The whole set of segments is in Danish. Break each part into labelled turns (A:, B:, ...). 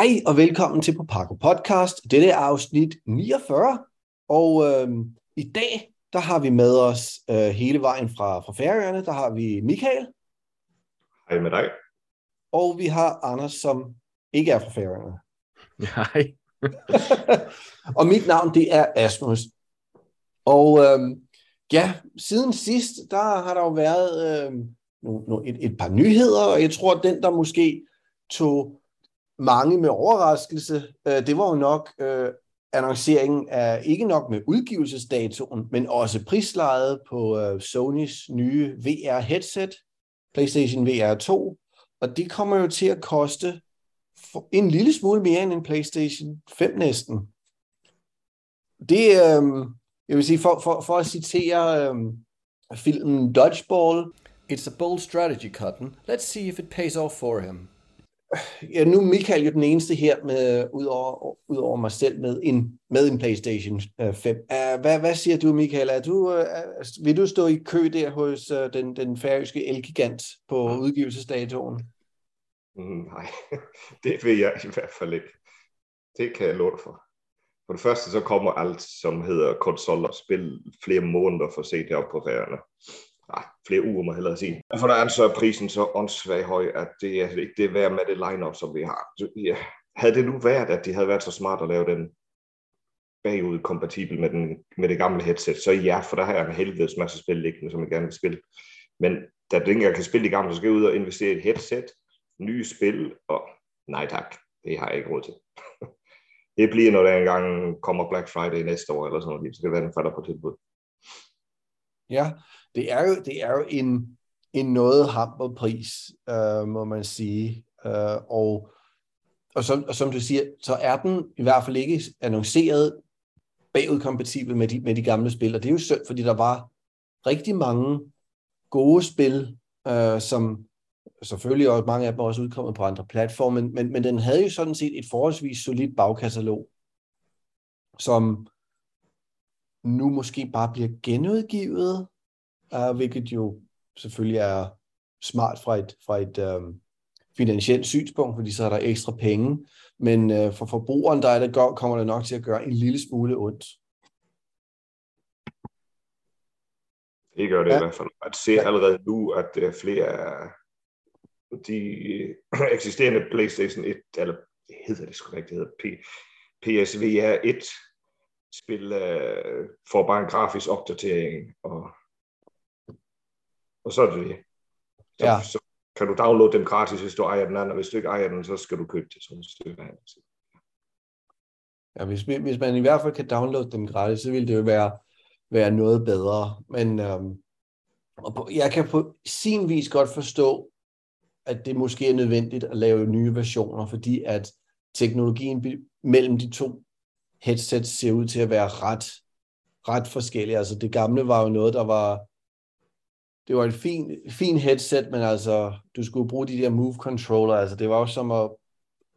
A: Hej og velkommen til på Paco Podcast. Dette er afsnit 49, og øh, i dag der har vi med os øh, hele vejen fra, fra Færøerne, der har vi Michael.
B: Hej med dig.
A: Og vi har Anders, som ikke er fra Færøerne.
C: Hej.
A: og mit navn det er Asmus. Og øh, ja, siden sidst, der har der jo været øh, no, no, et, et par nyheder, og jeg tror, at den, der måske tog mange med overraskelse, øh, det var jo nok øh, annonceringen af ikke nok med udgivelsesdatoen, men også prislejet på øh, Sonys nye VR-headset, PlayStation VR 2, og det kommer jo til at koste for en lille smule mere end en PlayStation 5 næsten. Det, øh, jeg vil sige, for, for, for at citere øh, filmen Dodgeball, It's a bold strategy, Cotton. Let's see if it pays off for him ja, nu er Michael jo den eneste her, med, udover, udover mig selv, med en, med en PlayStation 5. Uh, hvad, hvad siger du, Michael? Er du, uh, vil du stå i kø der hos uh, den, den færøske elgigant på mm. udgivelsesdatoen?
B: Mm, nej, det vil jeg i hvert fald ikke. Det kan jeg love for. For det første så kommer alt, som hedder konsol og spil, flere måneder for at se det op på færgerne ah, flere uger, må jeg hellere sige. For der er så er prisen så åndssvagt høj, at det er ikke det værd med det lineup, som vi har. Ja, havde det nu været, at de havde været så smart at lave den bagud kompatibel med, den, med det gamle headset, så ja, for der har jeg en helvedes masse spil liggende, som jeg gerne vil spille. Men da det ikke kan spille de gamle, så skal jeg ud og investere i et headset, nye spil, og nej tak, det har jeg ikke råd til. det bliver, når der engang kommer Black Friday næste år, eller sådan noget, så skal det være, den falder på tilbud.
A: Ja, det er jo, det er jo en, en noget hamper pris, øh, må man sige. Øh, og, og, som, og som du siger, så er den i hvert fald ikke annonceret bagudkompatibel med de, med de gamle spil. Og det er jo synd, fordi der var rigtig mange gode spil, øh, som selvfølgelig også mange af dem også udkommet på andre platforme, men, men, men den havde jo sådan set et forholdsvis solidt bagkatalog, som nu måske bare bliver genudgivet, uh, hvilket jo selvfølgelig er smart fra et, fra et um, finansielt synspunkt, fordi så er der ekstra penge. Men uh, for forbrugeren, der er det, kommer det nok til at gøre en lille smule ondt.
B: Det gør det ja. i hvert fald. At se ja. allerede nu, at der er flere af de eksisterende PlayStation 1, eller det hedder det sgu ikke, det hedder P, PSVR 1 spil uh, får bare en grafisk opdatering, og og så er det det. Så, ja. så kan du downloade dem gratis, hvis du ejer den anden, og hvis du ikke ejer den, så skal du købe det som et stykke af
A: Ja, hvis, hvis man i hvert fald kan downloade dem gratis, så vil det jo være, være noget bedre. Men øhm, og på, jeg kan på sin vis godt forstå, at det måske er nødvendigt at lave nye versioner, fordi at teknologien mellem de to headsets ser ud til at være ret, ret forskellige. Altså det gamle var jo noget, der var det var en fin, fin headset, men altså, du skulle bruge de der move controller, altså det var jo som at,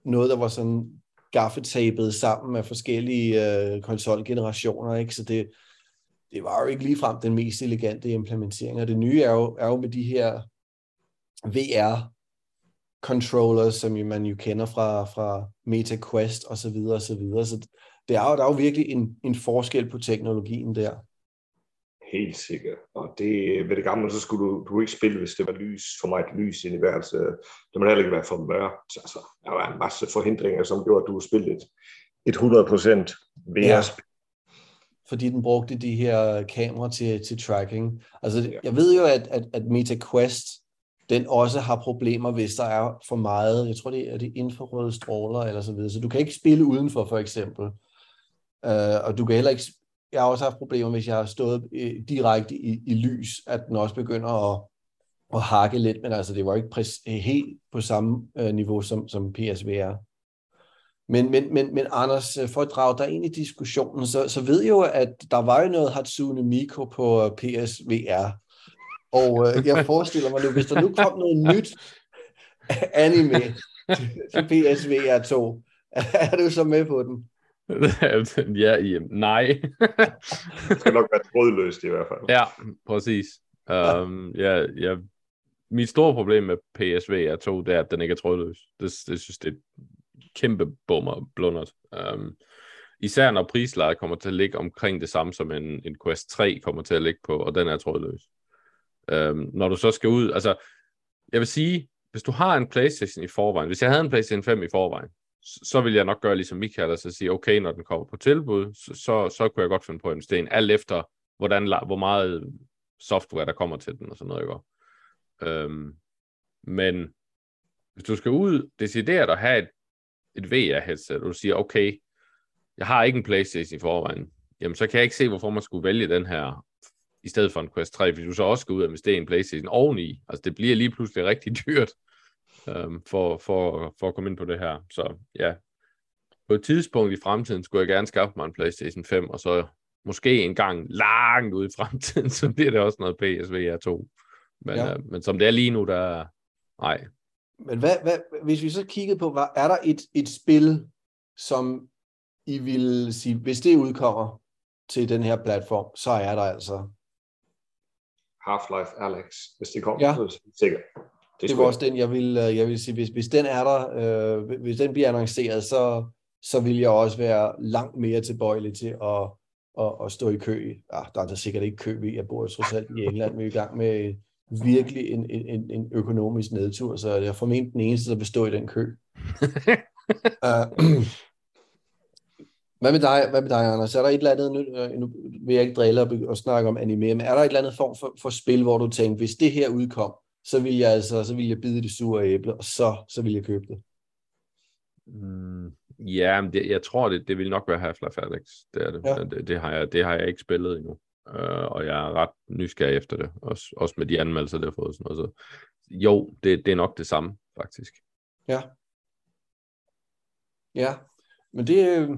A: noget, der var sådan gaffetapet sammen med forskellige øh, konsolgenerationer, ikke? Så det, det var jo ikke ligefrem den mest elegante implementering, og det nye er jo, er jo med de her VR controllers, som man jo kender fra, fra Meta Quest og så videre og så videre. Så det er jo, der er jo virkelig en, en forskel på teknologien der
B: helt sikkert. Og det, ved det gamle, så skulle du, du ikke spille, hvis det var lys, for mig et lys ind i værelset. Det må heller ikke være for mørkt. Altså, der var en masse forhindringer, som gjorde, at du spillede et, et 100% VR-spil. Ja.
A: Fordi den brugte de her kameraer til, til tracking. Altså, ja. jeg ved jo, at, at, at Meta Quest, den også har problemer, hvis der er for meget, jeg tror, det er det infrarøde stråler eller så videre. Så du kan ikke spille udenfor, for eksempel. Uh, og du kan heller ikke jeg har også haft problemer, hvis jeg har stået øh, direkte i, i lys, at den også begynder at, at hakke lidt, men altså det var ikke præs, øh, helt på samme øh, niveau som, som PSVR. Men, men, men, men Anders, øh, for at drage dig ind i diskussionen, så, så ved jeg jo, at der var jo noget Hatsune Miku på øh, PSVR. Og øh, jeg forestiller mig nu, hvis der nu kom noget nyt anime til, til PSVR 2, er du så med på den?
C: ja, i, nej.
B: det skal nok være trådløst i hvert fald.
C: Ja, præcis. Um, ja, ja, mit store problem med PSV er to, det er, at den ikke er trådløs. Det, det synes det er kæmpe bummer blundert. Um, især når prislejet kommer til at ligge omkring det samme, som en, en Quest 3 kommer til at ligge på, og den er trådløs. Um, når du så skal ud, altså, jeg vil sige, hvis du har en Playstation i forvejen, hvis jeg havde en Playstation 5 i forvejen, så vil jeg nok gøre ligesom Michael, og så sige, okay, når den kommer på tilbud, så, så, så kunne jeg godt finde på at investere en, alt efter, hvordan, hvor meget software, der kommer til den, og sådan noget, ikke? Øhm, men hvis du skal ud, decideret at have et, et VR-headset, og du siger, okay, jeg har ikke en Playstation i forvejen, jamen så kan jeg ikke se, hvorfor man skulle vælge den her, i stedet for en Quest 3, fordi du så også skal ud og investere i en Playstation oveni. Altså det bliver lige pludselig rigtig dyrt øhm, for, for, for at komme ind på det her. Så ja, på et tidspunkt i fremtiden skulle jeg gerne skaffe mig en PlayStation 5, og så måske en gang langt ud i fremtiden, så bliver det også noget PSVR 2. Men, ja. øh, men som det er lige nu, der nej.
A: Men hvad, hvad, hvis vi så kiggede på, hvad, er der et, et spil, som I vil sige, hvis det udkommer til den her platform, så er der altså...
B: Half-Life Alex, hvis det kommer,
A: Ja.
B: så er det sikkert.
A: Det, det var også den, jeg vil, øh, jeg vil sige, hvis, hvis den er der, øh, hvis den bliver annonceret, så, så vil jeg også være langt mere tilbøjelig til at, at, at stå i kø. Ah, der er der sikkert ikke kø i, jeg bor trods alt i England, vi er i gang med virkelig en, en, en økonomisk nedtur, så jeg er formentlig den eneste, der stå i den kø. uh, hvad med dig, hvad med dig, Anders? Er der et eller andet, nu, øh, nu vil jeg ikke drille og snakke om anime, men er der et eller andet form for, for spil, hvor du tænker, hvis det her udkom, så vil jeg altså, så vil jeg bide det sure æble, og så, så vil jeg købe det.
C: Mm, ja, men det, jeg tror, det, det vil nok være Half-Life Alex. Det, er det.
A: Ja.
C: Det, det, har jeg, det har jeg ikke spillet endnu. Uh, og jeg er ret nysgerrig efter det. Også, også med de anmeldelser, det har fået. Sådan noget. Så, jo, det, det er nok det samme, faktisk.
A: Ja. Ja, men det... øh,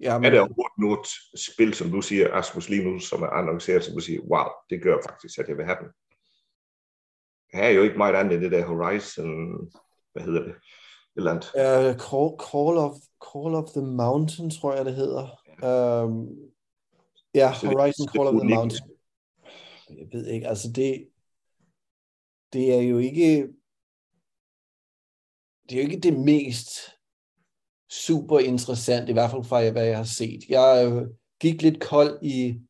A: Ja, men,
B: Er der overhovedet noget spil, som du siger, Asmus, lige nu, som er annonceret, som du siger, wow, det gør faktisk, at jeg vil have den. Er jo ikke meget andet end det der Horizon, hvad hedder det? Et eller andet.
A: Uh, Call, Call, of, Call of the Mountain, tror jeg, det hedder. Um, ja,
B: Så det-
A: Horizon
B: det
A: Call of the. Mountain. Jeg ved ikke, altså det, det er jo ikke, det er jo ikke det mest super interessant, i hvert fald fra hvad jeg har set. Jeg øh, gik lidt kold i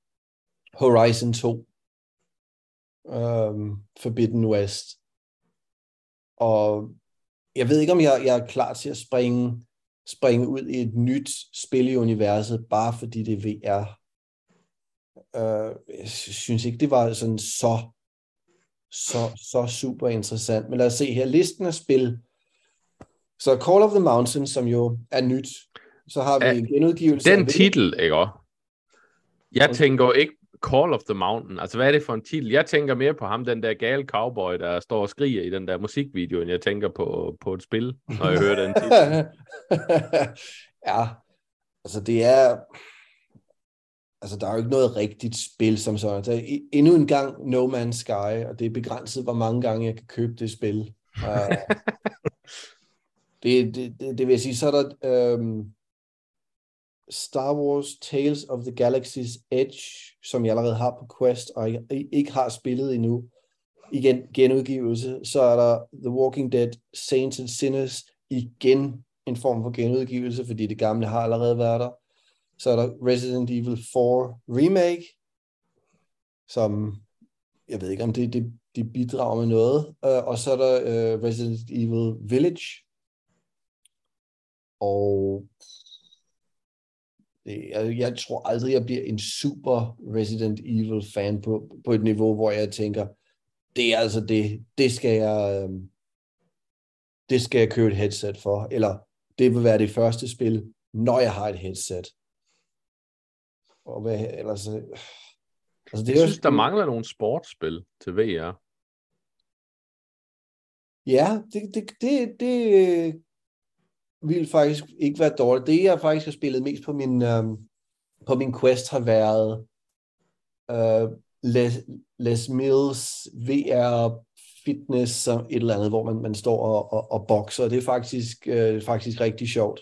A: Horizon 2, um, Forbidden West. Og jeg ved ikke, om jeg, jeg er klar til at springe, springe ud i et nyt spil i universet, bare fordi det er VR. Uh, jeg synes ikke, det var sådan så, så, så super interessant. Men lad os se her, listen af spil. Så Call of the Mountain, som jo er nyt. Så har vi en genudgivelse. af
C: Den
A: Vil-
C: titel, ikke også? Jeg tænker ikke Call of the Mountain. Altså, hvad er det for en titel? Jeg tænker mere på ham, den der gale cowboy, der står og skriger i den der musikvideo, end jeg tænker på, på et spil, når jeg hører den titel.
A: ja, altså det er... Altså, der er jo ikke noget rigtigt spil som sådan. Så i- endnu en gang No Man's Sky, og det er begrænset, hvor mange gange jeg kan købe det spil. Uh, det, det, det, det vil jeg sige, så er der um, Star Wars Tales of the Galaxy's Edge, som jeg allerede har på Quest, og ikke, ikke har spillet endnu. Igen, genudgivelse. Så er der The Walking Dead Saints and Sinners, igen en form for genudgivelse, fordi det gamle har allerede været der. Så er der Resident Evil 4 Remake, som jeg ved ikke, om det, det, det bidrager med noget. Uh, og så er der uh, Resident Evil Village. Og det, jeg, jeg tror aldrig, jeg bliver en super Resident Evil fan på, på et niveau, hvor jeg tænker, det er altså det, det skal jeg, øhm, det skal jeg købe et headset for, eller det vil være det første spil, når jeg har et headset. Og hvad ellers... øh, Altså, det
C: Jeg
A: er jo
C: synes, der
A: sådan-
C: mangler nogle sportsspil til VR.
A: Ja, det, det, det, det ville faktisk ikke være dårligt. Det, jeg faktisk har spillet mest på min, øhm, på min quest, har været øh, Les, Les Mills VR fitness, som et eller andet, hvor man, man står og, og, og bokser. Det er faktisk, øh, faktisk rigtig sjovt.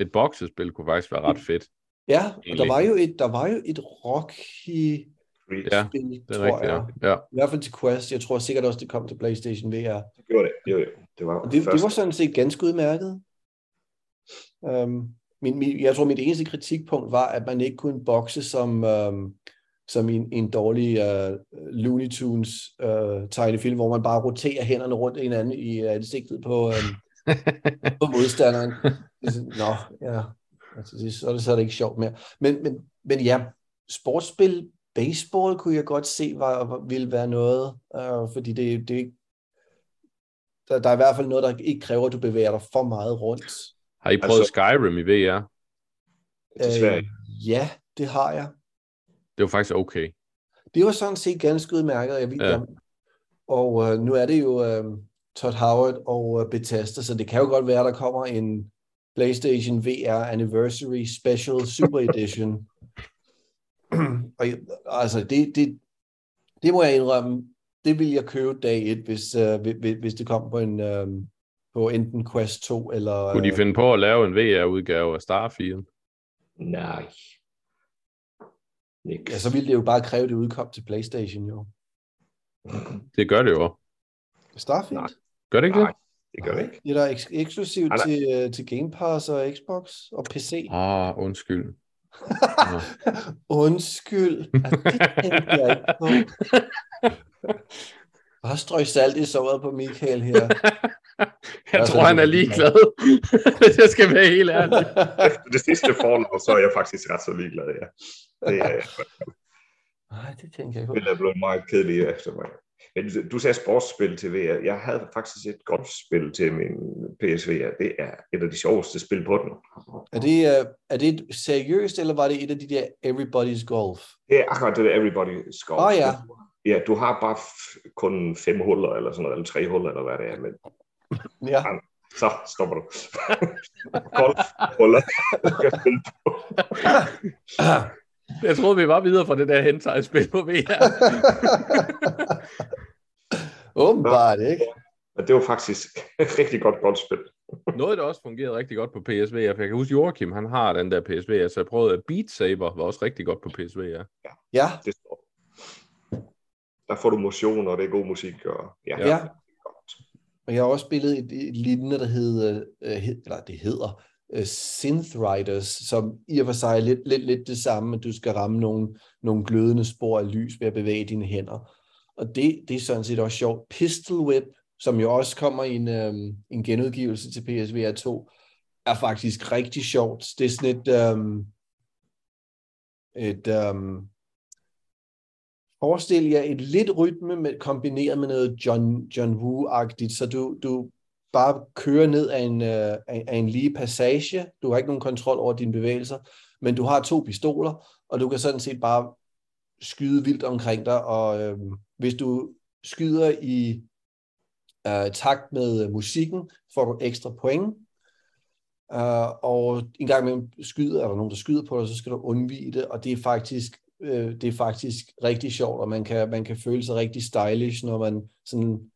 C: Et boksespil kunne faktisk være ret fedt.
A: Ja, og der var jo et, der var jo et Rocky
C: Ja,
A: spil,
C: Det er
A: tror
C: rigtigt,
A: jeg.
C: ja. ja.
A: I hvert fald til Quest. Jeg tror sikkert også, det kom til PlayStation VR.
B: Det gjorde det. Det, var- det var
A: det, det var sådan set ganske udmærket. Um, min, min, jeg tror, mit eneste kritikpunkt var, at man ikke kunne bokse som, um, som en, en dårlig uh, Looney Tunes uh, tegnefilm, hvor man bare roterer hænderne rundt hinanden i uh, ansigtet på, um, på modstanderen. Nå, ja. Altså, så, er det, så er det ikke sjovt mere. Men, men, men ja, sportsspil, baseball kunne jeg godt se, var, ville være noget, uh, fordi det, det der, der er i hvert fald noget, der ikke kræver, at du bevæger dig for meget rundt.
C: Har I prøvet altså, Skyrim i VR?
A: Øh, ja, det har jeg.
C: Det var faktisk okay.
A: Det var sådan set ganske udmærket, jeg ved ja. Og øh, nu er det jo øh, Todd Howard og øh, Bethesda, så det kan jo godt være, der kommer en PlayStation VR Anniversary Special Super Edition. og altså, det, det, det må jeg indrømme, det vil jeg købe dag 1, hvis, øh, hvis, hvis det kom på en, øh, på enten Quest 2 eller...
C: Kunne de finde på at lave en VR-udgave af Starfield?
B: Nej.
A: Niks. Ja, så ville det jo bare kræve, det udkom til Playstation, jo.
C: Det gør det jo.
A: Starfield? Nej.
C: Gør det ikke
B: Nej, det gør det ikke.
A: Det er da eks- eksklusivt nej, nej. til, uh, til Game Pass og Xbox og PC.
C: Ah, undskyld.
A: undskyld. Altså, det tænkte jeg ikke på. Bare strøg salt i såret på Michael her.
C: jeg tror, han er ligeglad, hvis jeg skal være helt ærlig.
B: Efter det sidste forhold, så er jeg faktisk ret så ligeglad, ja. Det er
A: Nej, det tænker jeg ikke.
B: Det er blevet meget kedeligt efter mig. Men du sagde sportsspil til VR. Jeg havde faktisk et golfspil til min PSVR. Det er et af de sjoveste spil på den.
A: Er det, uh, er det seriøst, eller var det et af de der Everybody's Golf?
B: Det er akkurat det der Everybody's Golf.
A: Åh oh, ja.
B: Ja, du har bare kun fem huller, eller sådan noget, eller tre huller, eller hvad det er. Men
A: Ja.
B: Så stopper du. Golf, huller.
C: Jeg troede, vi var videre fra det der hentai-spil på VR.
A: Åbenbart, ikke?
B: Men det var faktisk et rigtig godt golfspil.
C: Noget, der også fungerede rigtig godt på PSV, for jeg kan huske, Joachim, han har den der PSV, så jeg prøvede, at Beat Saber var også rigtig godt på PSV, ja.
A: Ja. ja. Det står.
B: Der får du motion, og det er god musik. Og,
A: ja. ja. Og jeg har også spillet et, et lignende, der hedder, øh, eller det hedder, uh, Synth Riders, som i og for sig er lidt, lidt, lidt det samme, at du skal ramme nogle, nogle glødende spor af lys ved at bevæge dine hænder. Og det, det er sådan set også sjovt. Pistol Whip, som jo også kommer i en, um, en genudgivelse til PSVR 2, er faktisk rigtig sjovt. Det er sådan et, um, et um, forestil jer et lidt rytme med, kombineret med noget John, John Woo-agtigt, så du, du bare kører ned øh, af en, uh, af en lige passage. Du har ikke nogen kontrol over dine bevægelser, men du har to pistoler, og du kan sådan set bare skyde vildt omkring dig, og øh, hvis du skyder i uh, takt med musikken, får du ekstra point, uh, og en gang imellem skyder, er der nogen, der skyder på dig, så skal du undvige det, og det er faktisk øh, det er faktisk rigtig sjovt, og man kan, man kan føle sig rigtig stylish, når man sådan,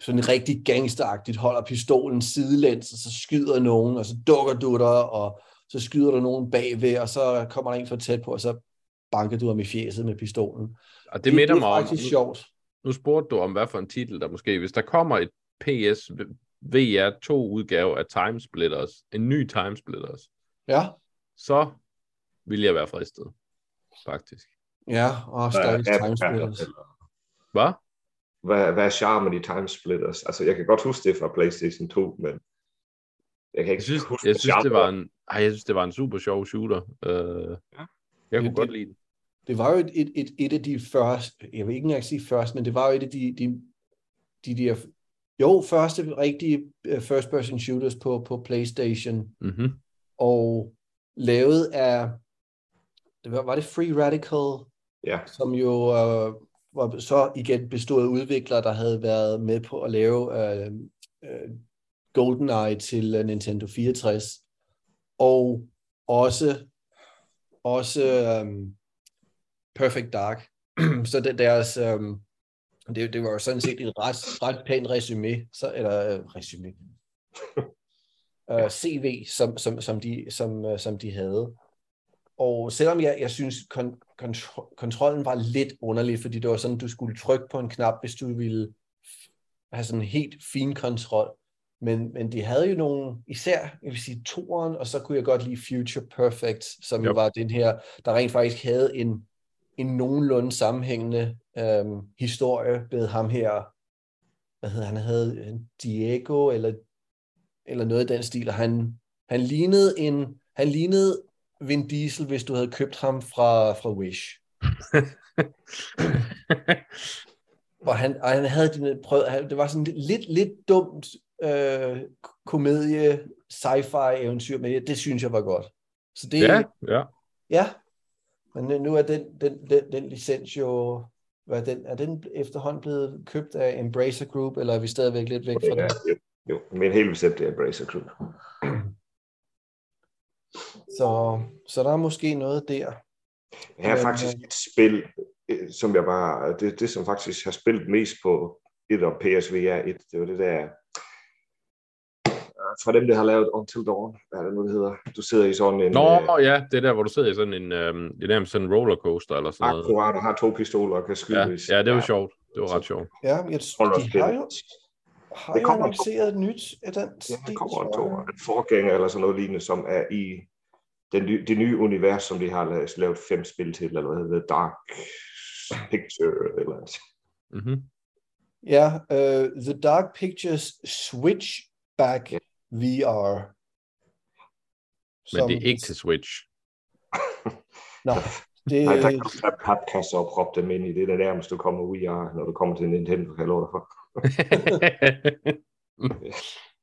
A: sådan rigtig gangsteragtigt holder pistolen sidelæns, og så skyder nogen, og så dukker du der, og så skyder der nogen bagved, og så kommer der en for tæt på, og så banker du ham i fjeset med pistolen.
C: Og det, det, det er
A: faktisk om, sjovt.
C: Nu, nu spurgte du om, hvad for en titel der måske, hvis der kommer et PS VR 2 udgave af Timesplitters, en ny Timesplitters,
A: ja.
C: så vil jeg være fristet faktisk.
A: Ja, og ja, timesplitters.
C: Hvad?
B: Hvad, hvad er charmen i timesplitters? Altså, jeg kan godt huske det fra PlayStation 2, men jeg kan ikke
C: jeg synes, huske jeg synes, det var en, ej, jeg synes, det var en super sjov shooter. Uh, ja. Jeg kunne det, godt lide det.
A: Det var jo et, et, et, et af de første, jeg vil ikke engang sige først, men det var jo et af de, de, de der, jo, første rigtige øh, first person shooters på, på PlayStation.
C: Mm-hmm.
A: Og lavet af det var, var det Free Radical,
B: ja.
A: som jo øh, var så igen bestod af udviklere, der havde været med på at lave øh, øh, GoldenEye til uh, Nintendo 64, og også, også um, Perfect Dark. så det, deres, um, det, det var jo sådan set et ret, ret pænt resume, så, eller uh, resume, uh, CV, som, som, som, de, som, uh, som de havde. Og selvom jeg, jeg synes, kon, kontro, kontrollen var lidt underlig, fordi det var sådan, du skulle trykke på en knap, hvis du ville have sådan en helt fin kontrol, men, men de havde jo nogle, især, jeg vil sige, toeren, og så kunne jeg godt lide Future Perfect, som jo
C: Yep.
A: var den her, der rent faktisk havde en, en nogenlunde sammenhængende øhm, historie med ham her, hvad hedder han, han havde øh, Diego, eller, eller noget i den stil, og han, han lignede en, han lignede Vin Diesel, hvis du havde købt ham fra, fra Wish. Og han, og han havde den, prøvet, det var sådan lidt, lidt, lidt dumt øh, komedie, sci-fi eventyr, men det, det synes jeg var godt. Så det,
C: ja, ja.
A: ja. Men nu er den, den, den, den licens jo, hvad er den, er den efterhånden blevet købt af Embracer Group, eller er vi stadigvæk lidt væk fra
B: Ja,
A: det?
B: jo, jo, men helt bestemt det er Bracer Crew.
A: Så, så der er måske noget der.
B: Her er
A: Men,
B: faktisk
A: øh,
B: et spil, øh, som jeg bare, det, det som faktisk har spillet mest på et og PSVR 1, det var det der, øh, fra dem, der har lavet Until Dawn, hvad er det nu, det hedder? Du sidder i sådan en,
C: Nå,
B: øh,
C: ja, det er der, hvor du sidder i sådan en, øhm, det er nærmest sådan en rollercoaster eller sådan noget.
B: akkurat, og har to pistoler og kan skyde.
C: Ja,
B: hvis-
C: ja, det var sjovt. Det var ret sjovt.
A: Ja, jeg, de har jo, har
B: Det
A: jo
B: kommer
A: annonceret et nyt af den
B: Ja,
A: stil,
B: der kommer en, to,
A: jeg.
B: en forgænger eller sådan noget lignende, som er i den, det nye univers, som de har lavet, lavet fem spil til, eller hvad hedder det, Dark Picture, eller andet.
C: Mm-hmm.
A: Ja, uh, The Dark Pictures Switchback
B: Ja.
A: VR.
C: Men det er ikke til Switch.
A: Nå, det,
B: Nej, der kan du tage papkasser og proppe dem ind i. Det er det nærmeste, du kommer VR, når du kommer til Nintendo, kan jeg love dig for.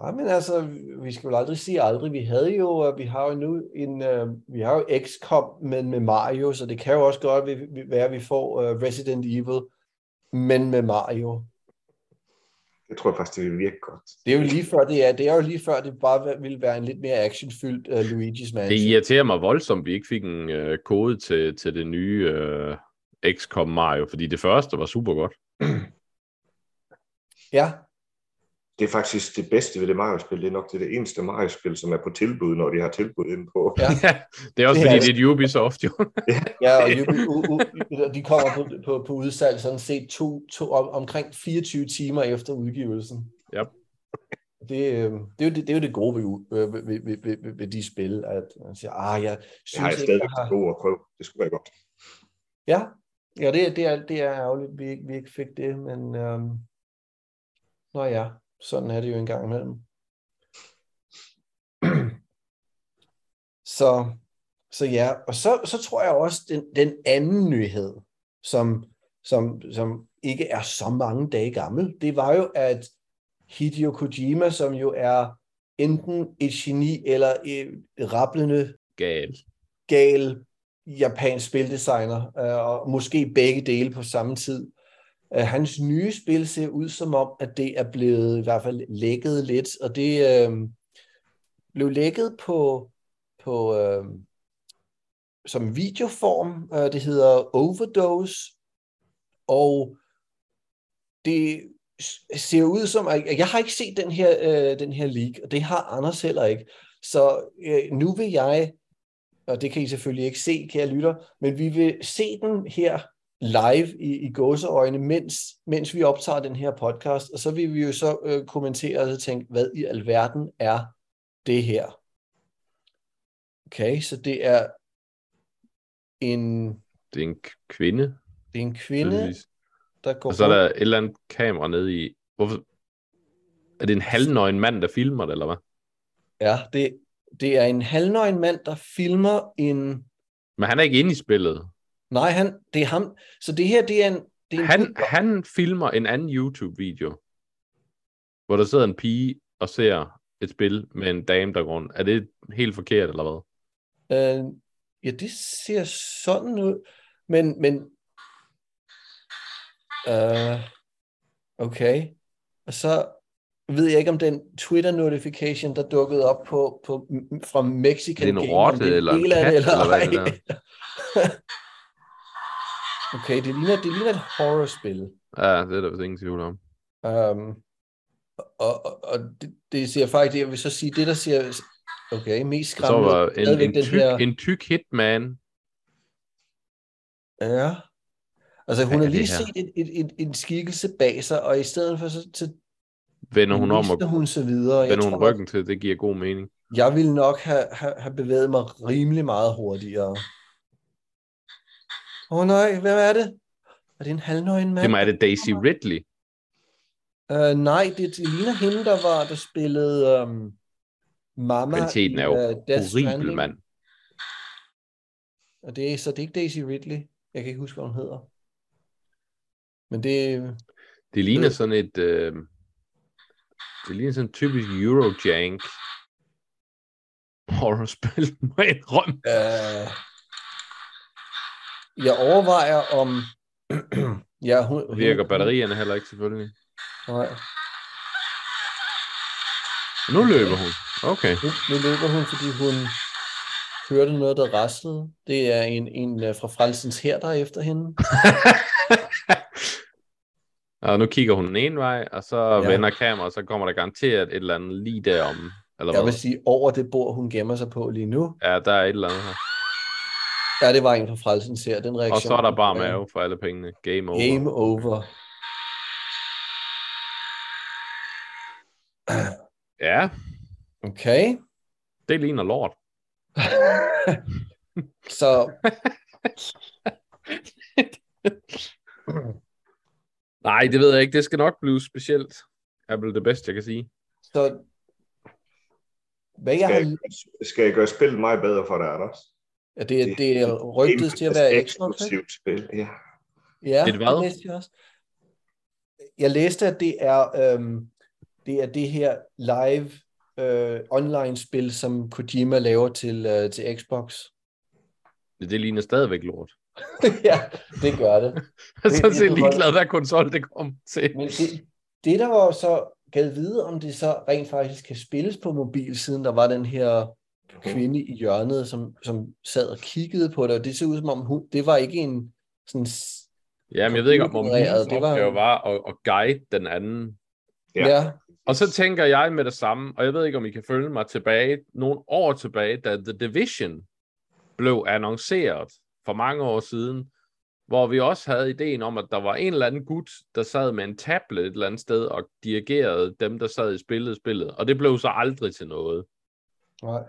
A: Nej, men altså, vi skal jo aldrig sige aldrig. Vi havde jo, øh, vi har jo nu en, uh, vi har jo XCOM med, med Mario, så det kan jo også godt være, at vi får uh, Resident Evil, men med Mario.
B: Det tror jeg faktisk, det vil virke godt.
A: Det er jo lige før det er, det er jo lige før det bare ville være en lidt mere actionfyldt uh, Luigi's Mansion.
C: det irriterer mig voldsomt, at vi ikke fik en øh, kode til, til det nye øh, XCOM Mario, fordi det første var super godt.
A: Ja,
B: Det er faktisk det bedste ved det Mario-spil. Det er nok det, det eneste Mario-spil, som er på tilbud, når de har tilbud inde på.
A: Ja.
C: Ja, det er også
A: Det er
C: fordi,
A: altså-
C: det er et Ubisoft, jo.
A: Ja, og Ubi, u, u, de kommer på, på, på udsalg sådan set to, to, om, omkring 24 timer efter udgivelsen.
C: Yep.
A: Det, øh, det, er jo det, det er jo det gode ved, øh, ved, ved, ved, ved, de spil, at man siger, ah, jeg
B: Det har jeg
A: synes ikke,
B: stadigvæk
A: jeg
B: til
A: har...
B: gode at prøve. Det skulle være godt.
A: Ja, ja det, er- det, er, det er ærgerligt, vi ikke, vi ikke fik det, men øhm, nå ja, sådan er det jo en gang imellem. Så, så ja, og så, så tror jeg også, den, den anden nyhed, som, som, som ikke er så mange dage gammel, det var jo, at Hideo Kojima, som jo er enten et geni eller et rablende
C: Gal.
A: gal japansk spildesigner, øh, og måske begge dele på samme tid. Øh, hans nye spil ser ud som om, at det er blevet i hvert fald lækket lidt, og det øh, blev lækket på, på øh, som videoform. Øh, det hedder Overdose, og det ser ud som, at jeg har ikke set den her, øh, den her leak, og det har Anders heller ikke. Så øh, nu vil jeg og det kan I selvfølgelig ikke se, kære lytter, men vi vil se den her live i, i gåseøjne, mens, mens vi optager den her podcast, og så vil vi jo så øh, kommentere og tænke, hvad i alverden er det her? Okay, så det er en,
C: Det er en kvinde.
A: det er en kvinde,
C: tydeligvis.
A: der går
C: Og så er der et eller andet kamera nede i... Hvorfor? Er det en halvnøgen mand, der filmer det, eller hvad?
A: Ja, det, det er en halvnøgen mand, der filmer en...
C: Men han er ikke inde i spillet.
A: Nej, han, det er ham. Så det her, det er en... Det er en
C: Han, han filmer en anden YouTube-video, hvor der sidder en pige og ser et spil med en dame, der går rundt. Er det helt forkert, eller hvad?
A: Øh, ja, det ser sådan ud. Men, men... Øh, okay. Og så ved jeg ikke, om den Twitter-notification, der dukkede op på, på, fra Mexican
C: Det er en rotte
A: er
C: eller en kat,
A: eller
C: eller hvad det
A: okay, det ligner, det ligner et horrorspil.
C: Ja, det er der vist ingen tvivl om.
A: Um, og og, og det, det siger faktisk, jeg vil så sige, det der siger, okay, mest
C: Og så
A: skræmmende,
C: var en, en,
A: den
C: tyk,
A: her,
C: en tyk hitman.
A: ja, altså hun har lige set en, en, en, en skikkelse bag sig, og i stedet for så, så
C: vender hun om og
A: hun så videre. Jeg
C: vender
A: tror,
C: hun ryggen til, det giver god mening.
A: jeg ville nok have, have, have bevæget mig rimelig meget hurtigere. Åh oh, nej, hvem er det? Er det en halvnøgen mand?
C: Det må er det Daisy Ridley.
A: Uh, nej, det, det ligner hende, der var, der spillede um, Mama
C: Kvaliteten
A: i
C: er jo
A: uh,
C: Horribel, mand.
A: Og det, er- så det er ikke Daisy Ridley. Jeg kan ikke huske, hvad hun hedder. Men det,
C: Det ligner
A: Øh.
C: sådan et... Øh, det ligner sådan et typisk Eurojank horrorspil, må jeg indrømme.
A: øh, jeg overvejer om... ja, hun, hun,
C: Virker batterierne heller ikke, selvfølgelig.
A: Nej,
C: Nu løber hun. Okay.
A: nu, nu løber hun, fordi hun hørte noget, der raslede. Det er en, en øh, fra Frelsens her, der er efter hende.
C: og nu kigger hun den ene vej, og så
A: Ja.
C: ja. vender kameraet, og så kommer der garanteret et eller andet lige derom. Eller
A: Jeg
C: hvad?
A: vil sige, over det bord, hun gemmer sig på lige nu,
C: Ja, der er et eller andet her.
A: Ja, det var en fra Frelsens her. Den reaktion.
C: Og så er der bare mave for alle pengene. Game over.
A: Game over.
C: Ja,
A: Okay.
C: det ligner lort.
A: så
C: Nej, det ved jeg ikke. Det skal nok blive specielt. Er vel det bedste, jeg kan sige.
A: Så hvad jeg
B: Skal
A: har,
B: jeg, skal jeg gøre spillet meget bedre for dig, Anders?
A: Ja, det, er- det er rygtet til at være
B: eksklusivt spil, ja.
A: Ja,
C: Et hvad?
A: det læste jeg også. Jeg læste, at det er, øhm, det er det her live øh, online-spil, som Kojima laver til, øh, til Xbox.
C: Det ligner stadigvæk lort.
A: ja, det gør det.
C: så
A: det
C: er
A: er
C: ligeglad, hvad konsol det kommer til.
A: Men det, det der var så gad vide, om det så rent faktisk kan spilles på mobil, siden der var den her kvinde i hjørnet, som, som sad og kiggede på det, og det så ud som om hun, det var ikke en sådan, s-
C: Jamen, jeg ved ikke, om hendes
A: det var-
C: var at, at guide den anden.
B: Ja.
A: ja. ja,
C: Og så tænker jeg med det samme, og jeg ved ikke, om I kan følge mig tilbage, nogle år tilbage, da The Division blev annonceret for mange år siden, hvor vi også havde ideen om, at der var en eller anden gut, der sad med en tablet et eller andet sted og dirigerede dem, der sad i spillet spillet. Og det blev så aldrig til noget.
A: nej.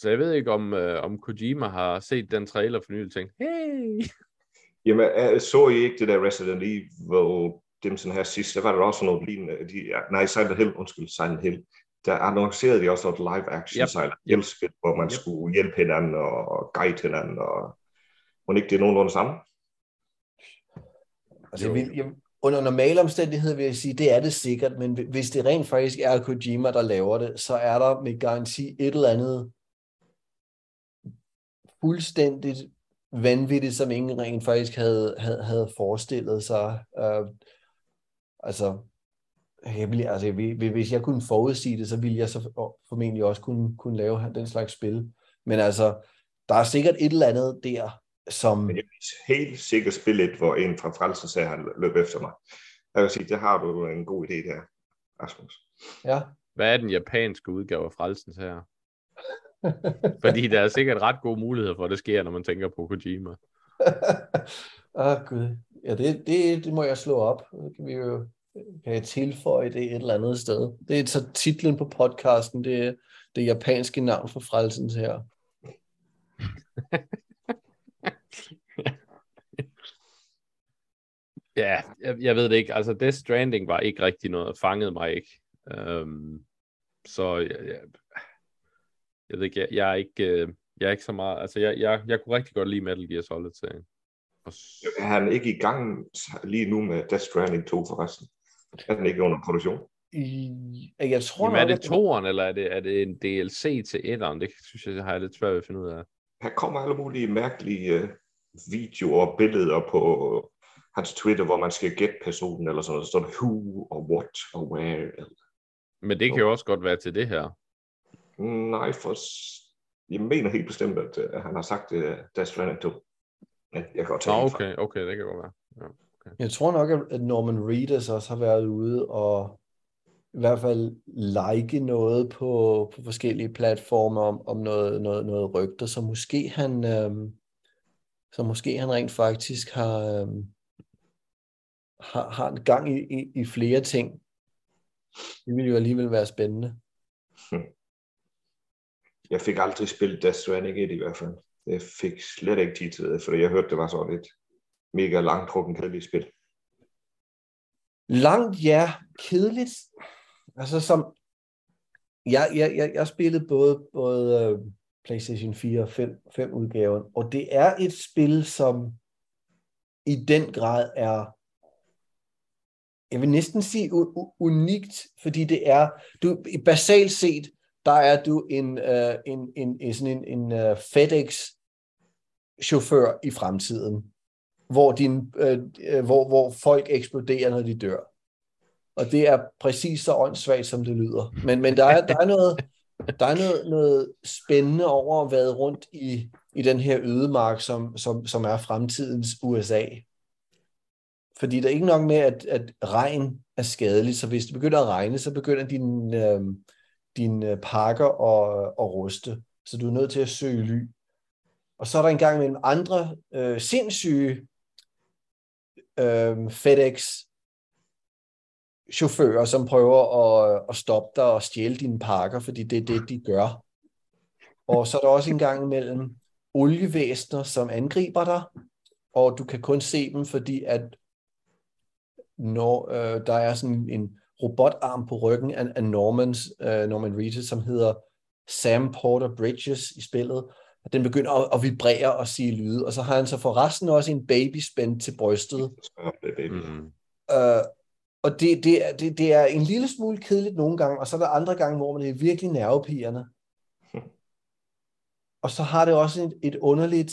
C: Så jeg ved ikke, om, øh, om Kojima har set den trailer for nylig og tænkt, hey,
B: Jamen, øh, så I ikke det der Resident Evil, dem sådan her sidst, der var der også noget lignende, de, ja, nej, Silent Hill, undskyld, Silent Hill, der annoncerede de også noget live action
C: Yep.
B: Silent Hill-spil, hvor man
C: Yep.
B: skulle hjælpe hinanden og, guide hinanden, og må ikke det er nogenlunde sammen?
A: Altså,
C: Jo.
A: jeg, under normale omstændigheder vil jeg sige, det er det sikkert, men hvi- hvis det rent faktisk er Kojima, der laver det, så er der med garanti et eller andet fuldstændigt vanvittigt, som ingen rent faktisk havde, havde, havde forestillet sig. Uh, altså, jeg vil, altså hvis jeg kunne forudsige det, så ville jeg så formentlig også kunne, kunne lave den slags spil. Men altså, der er sikkert et eller andet der, som...
B: Men jeg vil helt sikkert spille et, hvor en fra Frelsen sagde, han løb efter mig. Jeg vil sige, det har du en god idé der, Rasmus.
A: Ja.
C: hvad er den japanske udgave af Frelsens her? Fordi der er sikkert ret gode muligheder for, at det sker, når man tænker på Kojima.
A: Åh, oh, Gud. Ja, det, det, det må jeg slå op. Så kan vi jo kan jeg tilføje det et eller andet sted. Det er så titlen på podcasten, det er det japanske navn for frelsens her.
C: Ja, jeg, jeg ved det ikke. Altså, Death Stranding var ikke rigtig noget, fangede mig ikke. Um, så jeg, jeg, jeg ved ikke, jeg, jeg er ikke, øh, jeg er ikke så meget, altså jeg, jeg, jeg kunne rigtig godt lide Metal Gear Solid serien. Og,
B: Er han ikke i gang lige nu med Death Stranding 2 forresten? Er den ikke under produktion?
A: I, jeg tror
C: Jamen, er det toeren, eller er det, er det en DLC til etteren? Det synes jeg, har jeg lidt svært ved at finde ud af.
B: Her kommer alle mulige mærkelige øh, videoer og billeder på hans Twitter, hvor man skal gætte personen, eller sådan noget. Så who, og what, og where.
C: Men det kan jo også godt være til det her.
B: Nej, for jeg mener helt bestemt, at, øh, at han har sagt uh, Death Stranding 2. Men jeg kan godt tage det fra.
C: okay, okay, det kan godt være.
A: Jeg tror nok, at- at Norman Reedus også har været ude og i hvert fald like noget på, på forskellige platforme om, om noget, noget, noget rygter, så måske han, øhm, så måske han rent faktisk har, øhm, har, har en gang i, i, i flere ting. Det ville jo alligevel være spændende.
B: Jeg fik aldrig spillet Death Stranding i hvert fald. Jeg fik slet ikke tid til det, for jeg hørte, det var sådan et mega langtrukken kedeligt spil.
A: Langt, ja. Kedeligt. Altså som... Jeg, jeg, jeg, jeg spillede både, både uh, PlayStation 4 og 5, 5 udgaven, og det er et spil, som i den grad er jeg vil næsten sige unikt, fordi det er, du, basalt set, der er du en, uh, en, en, en, sådan en, en øh, FedEx-chauffør i fremtiden, hvor, din, øh, hvor, hvor folk eksploderer, når de dør. Og det er præcis så åndssvagt, som det lyder. Men, men der, er, der er, noget, der er noget, noget spændende over at være rundt i, i den her ødemark, som, som, som er fremtidens USA. Fordi der er ikke nok med, at, at regn er skadeligt, så hvis det begynder at regne, så begynder din, øh, din pakker og, og ruste. Så du er nødt til at søge ly. Og så er der engang mellem andre øh, sindssyge øh, FedEx chauffører, som prøver at, at stoppe dig og stjæle dine pakker, fordi det er det, de gør. Og så er der også en gang imellem olievæsener, som angriber dig, og du kan kun se dem, fordi at når øh, der er sådan en robotarm på ryggen af, af Normans, øh, Norman Reedus, som hedder Sam Porter Bridges i spillet, og den begynder at, at vibrere og sige lyde, og så har han så for resten også en baby spændt til brystet. Mm-hmm. Øh, og det, det, det, det er en lille smule kedeligt nogle gange, og så er der andre gange, hvor man er virkelig nervepigerne. Og så har det også et, et underligt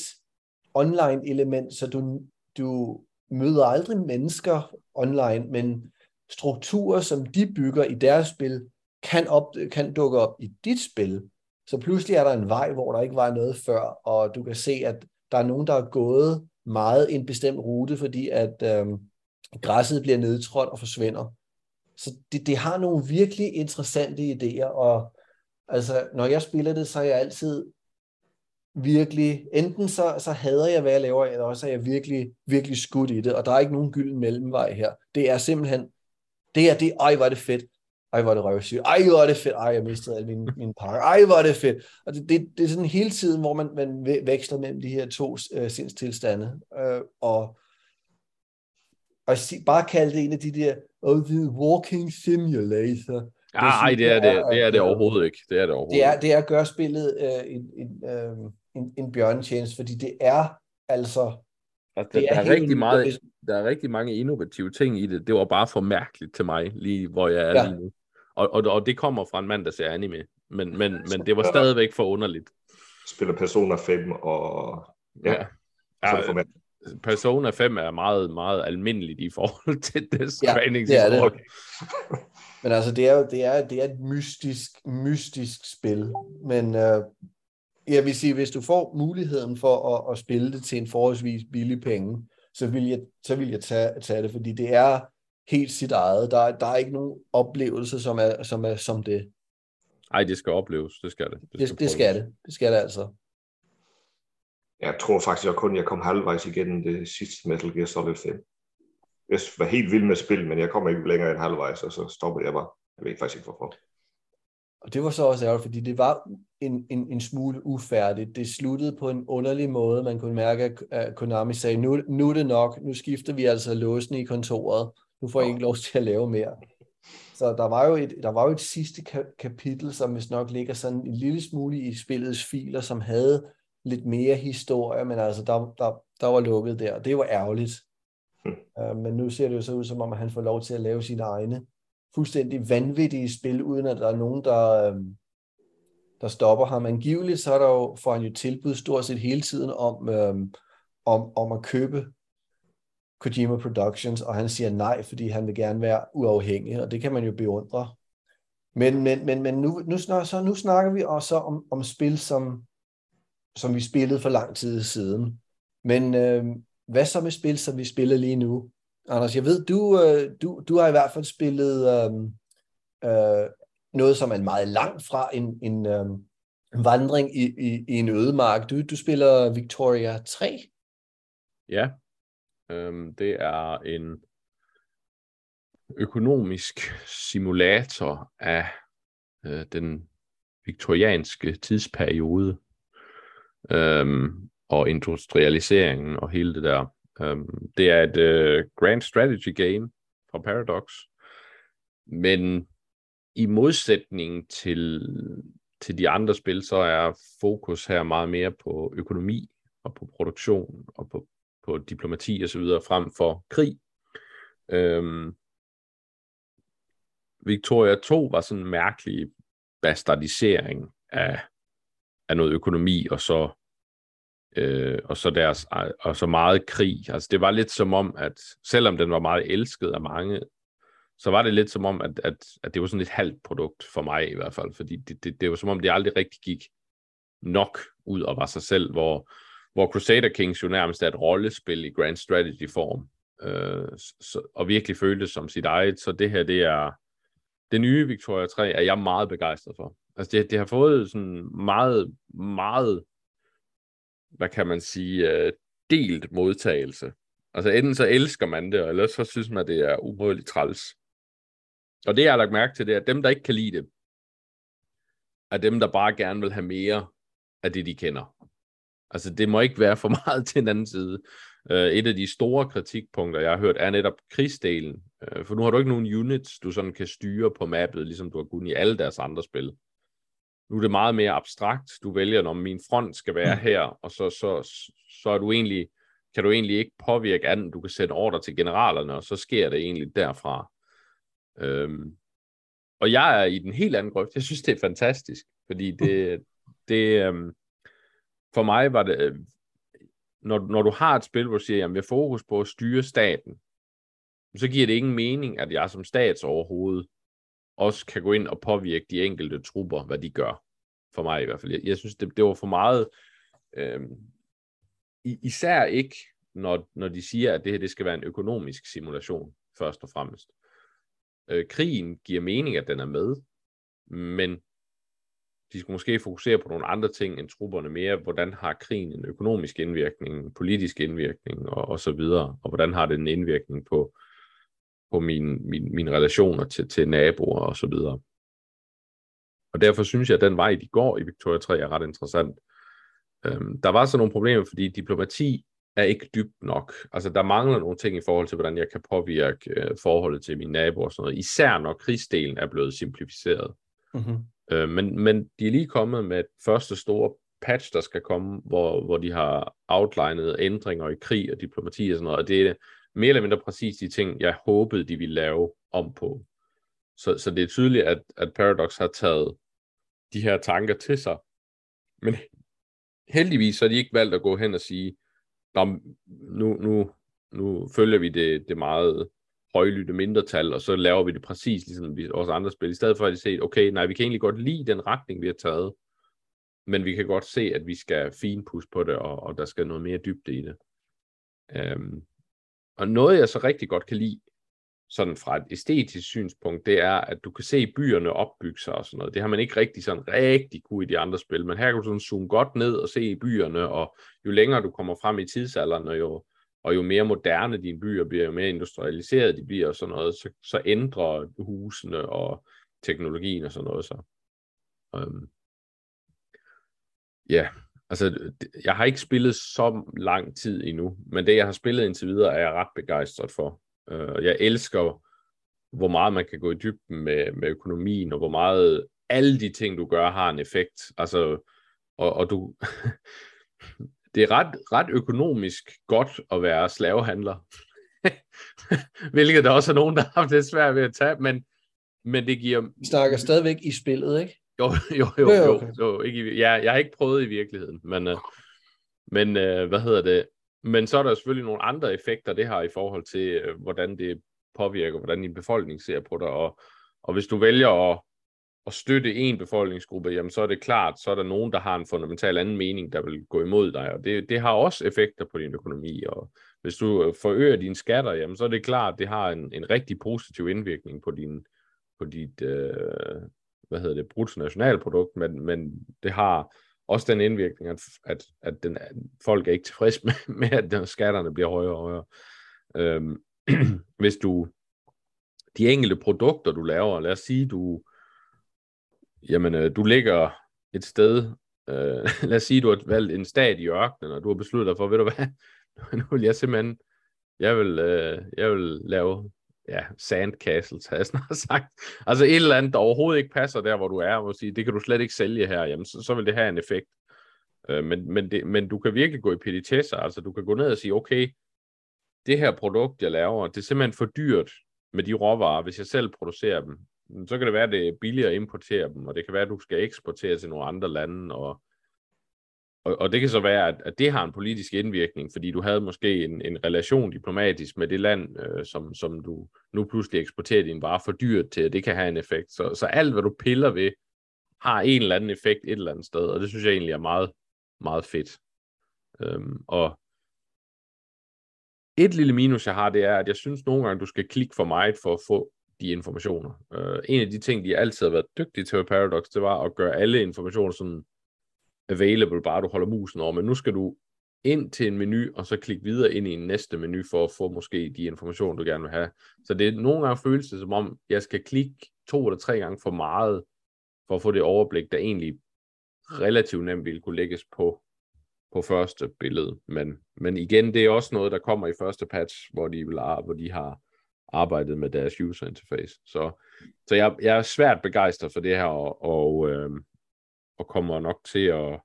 A: online element, så du, du møder aldrig mennesker online, men strukturer, som de bygger i deres spil, kan, op, kan dukke op i dit spil. Så pludselig er der en vej, hvor der ikke var noget før, og du kan se, at der er nogen, der er gået meget en bestemt rute, fordi at øh, græsset bliver nedtrådt og forsvinder. Så det, det har nogle virkelig interessante idéer, og altså, når jeg spiller det, så er jeg altid virkelig, enten så, så hader jeg, hvad jeg laver, eller også er jeg virkelig, virkelig skudt i det, og der er ikke nogen gylden mellemvej her. Det er simpelthen, det er det, ej, hvor er det fedt. Ej, hvor er det røvsygt. Ej, hvor er det fedt. Ej, jeg mistede alle mine, mine pakker. Ej, hvor er det fedt. Og det, det, det er sådan hele tiden, hvor man, man veksler mellem de her to øh, sindstilstande. Øh, og og bare kalde det en af de der, oh, the walking simulator.
C: Nej, det er det, det er det overhovedet ikke. Det er det overhovedet
A: det er, det er at gøre spillet øh, en, en, øh, en, en bjørnetjeneste, fordi det er altså...
C: altså det der, er, er rigtig meget, der er rigtig mange innovative ting i det. Det var bare for mærkeligt til mig, lige hvor jeg er ja. lige nu. Og, og, og det kommer fra en mand, der ser anime. Men, men, men det var stadigvæk for underligt.
B: Spiller Persona 5 og... Ja, ja.
C: ja Persona 5 er meget, meget almindeligt i forhold til det
A: ja, det er det. Men altså, det er jo det er, det er et mystisk, mystisk spil. Men øh, jeg vil sige, hvis du får muligheden for at, at spille det til en forholdsvis billig penge, så vil jeg, så vil jeg tage, tage det, fordi det er helt sit eget. Der, der er ikke nogen oplevelse, som er som, er, som det.
C: Ej, det skal opleves. Det skal det.
A: Det, det, det skal det. Det skal det altså.
B: Jeg tror faktisk, at kun jeg kom halvvejs igennem det sidste Metal Gear Solid 5. Jeg var helt vild med spil, men jeg kom ikke længere end halvvejs, og så stoppede jeg bare. Jeg ved faktisk ikke hvorfor.
A: Og det var så også ærgerligt, fordi det var en, en, en smule ufærdigt. Det sluttede på en underlig måde. Man kunne mærke, at Konami sagde, nu, nu er det nok, nu skifter vi altså låsen i kontoret. Nu får I ikke lov til at lave mere. Så der var jo et, der var jo et sidste kapitel, som hvis nok ligger sådan en lille smule i spillets filer, som havde lidt mere historie, men altså der, der, der var lukket der. Det var ærgerligt. Hmm. Uh, men nu ser det jo så ud som om, at han får lov til at lave sine egne fuldstændig vanvittige spil, uden at der er nogen, der, øh, der stopper ham. Angiveligt så er der jo, får han jo tilbud stort set hele tiden om, øh, om, om at købe Kojima Productions, og han siger nej, fordi han vil gerne være uafhængig, og det kan man jo beundre. Men, men, men, men nu, nu, så nu snakker vi også om, om spil, som, som vi spillede for lang tid siden. Men øh, hvad så med spil, som vi spiller lige nu? Anders, jeg ved, du, øh, du, du har i hvert fald spillet øh, øh, noget, som er meget langt fra en, en øh, vandring i, i, i en ødemark. Du, du spiller Victoria 3.
C: Ja, øhm, det er en økonomisk simulator af øh, den viktorianske tidsperiode øhm, og industrialiseringen og hele det der. Øhm, det er et uh, grand strategy game fra Paradox, men i modsætning til, til de andre spil, så er fokus her meget mere på økonomi og på produktion og på, på diplomati og så videre frem for krig. Um, Victoria 2 var sådan en mærkelig bastardisering af, af noget økonomi, og så, øh, og, så deres, og så meget krig. Altså det var lidt som om, at selvom den var meget elsket af mange, så var det lidt som om, at, at, at det var sådan et halvt produkt for mig i hvert fald, fordi det, det, det var som om, det aldrig rigtig gik nok ud og var sig selv, hvor, hvor Crusader Kings jo nærmest er et rollespil i Grand Strategy form, øh, så, og virkelig føltes som sit eget, så det her, det er det nye Victoria 3 er jeg meget begejstret for. Altså det, det har fået sådan meget, meget, hvad kan man sige, øh, delt modtagelse. Altså enten så elsker man det, eller så synes man, det er umådeligt træls. Og det jeg har lagt mærke til, det er, at dem, der ikke kan lide det, er dem, der bare gerne vil have mere af det, de kender. Altså det må ikke være for meget til den anden side. Uh, et af de store kritikpunkter, jeg har hørt, er netop krigsdelen. Uh, for nu har du ikke nogen units, du sådan kan styre på mappet, ligesom du har kunnet i alle deres andre spil. Nu er det meget mere abstrakt. Du vælger, når min front skal være mm. her, og så, så, så er du egentlig, kan du egentlig ikke påvirke andet. Du kan sætte ordre til generalerne, og så sker det egentlig derfra. Um, og jeg er i den helt anden grøft. Jeg synes, det er fantastisk, fordi det, det um, for mig var det, når, når du har et spil, hvor du siger, at jeg fokus på at styre staten, så giver det ingen mening, at jeg som statsoverhoved også kan gå ind og påvirke de enkelte trupper, hvad de gør. For mig i hvert fald. Jeg, jeg synes, det, det var for meget... Øh, især ikke, når, når de siger, at det her det skal være en økonomisk simulation, først og fremmest. Øh, krigen giver mening, at den er med, men de skulle måske fokusere på nogle andre ting end trupperne mere. Hvordan har krigen en økonomisk indvirkning, en politisk indvirkning og, og så videre, og hvordan har det en indvirkning på, på mine min, min relationer til, til naboer og så videre. Og derfor synes jeg, at den vej, de går i Victoria 3, er ret interessant. Øhm, der var så nogle problemer, fordi diplomati er ikke dybt nok. Altså, der mangler nogle ting i forhold til, hvordan jeg kan påvirke øh, forholdet til mine naboer og sådan noget. Især når krigsdelen er blevet simplificeret. Mm-hmm. Øh, men, men de er lige kommet med et første store patch, der skal komme, hvor, hvor de har outlinet ændringer i krig og diplomati og sådan noget, og det mere eller mindre præcis de ting, jeg håbede, de ville lave om på. Så, så det er tydeligt, at, at Paradox har taget de her tanker til sig. Men heldigvis så har de ikke valgt at gå hen og sige, nu, nu, nu følger vi det, det meget højlytte mindretal, og så laver vi det præcis ligesom vi andre spil. I stedet for at de set, okay, nej, vi kan egentlig godt lide den retning, vi har taget, men vi kan godt se, at vi skal finpudse på det, og, og der skal noget mere dybde i det. Um, og noget, jeg så rigtig godt kan lide, sådan fra et æstetisk synspunkt, det er, at du kan se byerne opbygge sig og sådan noget. Det har man ikke rigtig sådan rigtig kunne i de andre spil, men her kan du sådan zoome godt ned og se byerne, og jo længere du kommer frem i tidsalderen, og jo, og jo mere moderne dine byer bliver, jo mere industrialiseret de bliver og sådan noget, så, så ændrer husene og teknologien og sådan noget så. Um, øhm. ja, altså jeg har ikke spillet så lang tid endnu, men det jeg har spillet indtil videre er jeg ret begejstret for. Øh, jeg elsker, hvor meget man kan gå i dybden med, med økonomien, og hvor meget alle de ting, du gør, har en effekt. Altså, og, og du, det er ret, ret økonomisk godt at være slavehandler. Hvilket der også er nogen, der har haft lidt svært ved at tage, men, men det giver...
A: Vi snakker stadigvæk i spillet, ikke?
C: Jo, jo, jo, jo, okay. jo ikke i, ja, jeg har ikke prøvet i virkeligheden, men, uh, men uh, hvad hedder det? Men så er der selvfølgelig nogle andre effekter, det har i forhold til, uh, hvordan det påvirker, hvordan din befolkning ser på dig, og, og hvis du vælger at, at støtte en befolkningsgruppe, jamen så er det klart, så er der nogen, der har en fundamental anden mening, der vil gå imod dig, og det, det har også effekter på din økonomi, og hvis du øh, forøger dine skatter, jamen så er det klart, det har en, en rigtig positiv indvirkning på din på dit, øh, hvad hedder det, bruttonationalprodukt, men, men det har også den indvirkning, at, at, at den, at folk er ikke tilfredse med, med, at skatterne bliver højere og højere. Øhm, hvis du de enkelte produkter, du laver. Lad os sige, du, jamen, øh, du ligger et sted, øh, lad os sige, du har valgt en stat i ørkenen, og du har besluttet dig for, ved du hvad, nu vil jeg simpelthen, jeg vil, øh, jeg vil lave ja, sandcastles, har jeg snart sagt. Altså et eller andet, der overhovedet ikke passer der, hvor du er, og sige, det kan du slet ikke sælge her, jamen så, så vil det have en effekt. Øh, men, men, det, men du kan virkelig gå i petitesser, altså du kan gå ned og sige, okay, det her produkt, jeg laver, det er simpelthen for dyrt med de råvarer, hvis jeg selv producerer dem. Så kan det være, at det er billigere at importere dem, og det kan være, at du skal eksportere til nogle andre lande, og og, og det kan så være, at, at det har en politisk indvirkning, fordi du havde måske en, en relation diplomatisk med det land, øh, som, som du nu pludselig eksporterer din vare for dyrt til, og det kan have en effekt. Så, så alt, hvad du piller ved, har en eller anden effekt et eller andet sted, og det synes jeg egentlig er meget, meget fedt. Øhm, og et lille minus, jeg har, det er, at jeg synes nogle gange, du skal klikke for meget for at få de informationer. Øh, en af de ting, de altid har været dygtige til ved Paradox, det var at gøre alle informationer sådan available, bare du holder musen over, men nu skal du ind til en menu, og så klikke videre ind i en næste menu, for at få måske de informationer, du gerne vil have. Så det er nogle gange føles det som om, jeg skal klikke to eller tre gange for meget, for at få det overblik, der egentlig relativt nemt ville kunne lægges på, på første billede. Men, men igen, det er også noget, der kommer i første patch, hvor de, vil, hvor de har arbejdet med deres user interface. Så, så jeg, jeg er svært begejstret for det her, og, og, øh, og kommer nok til at,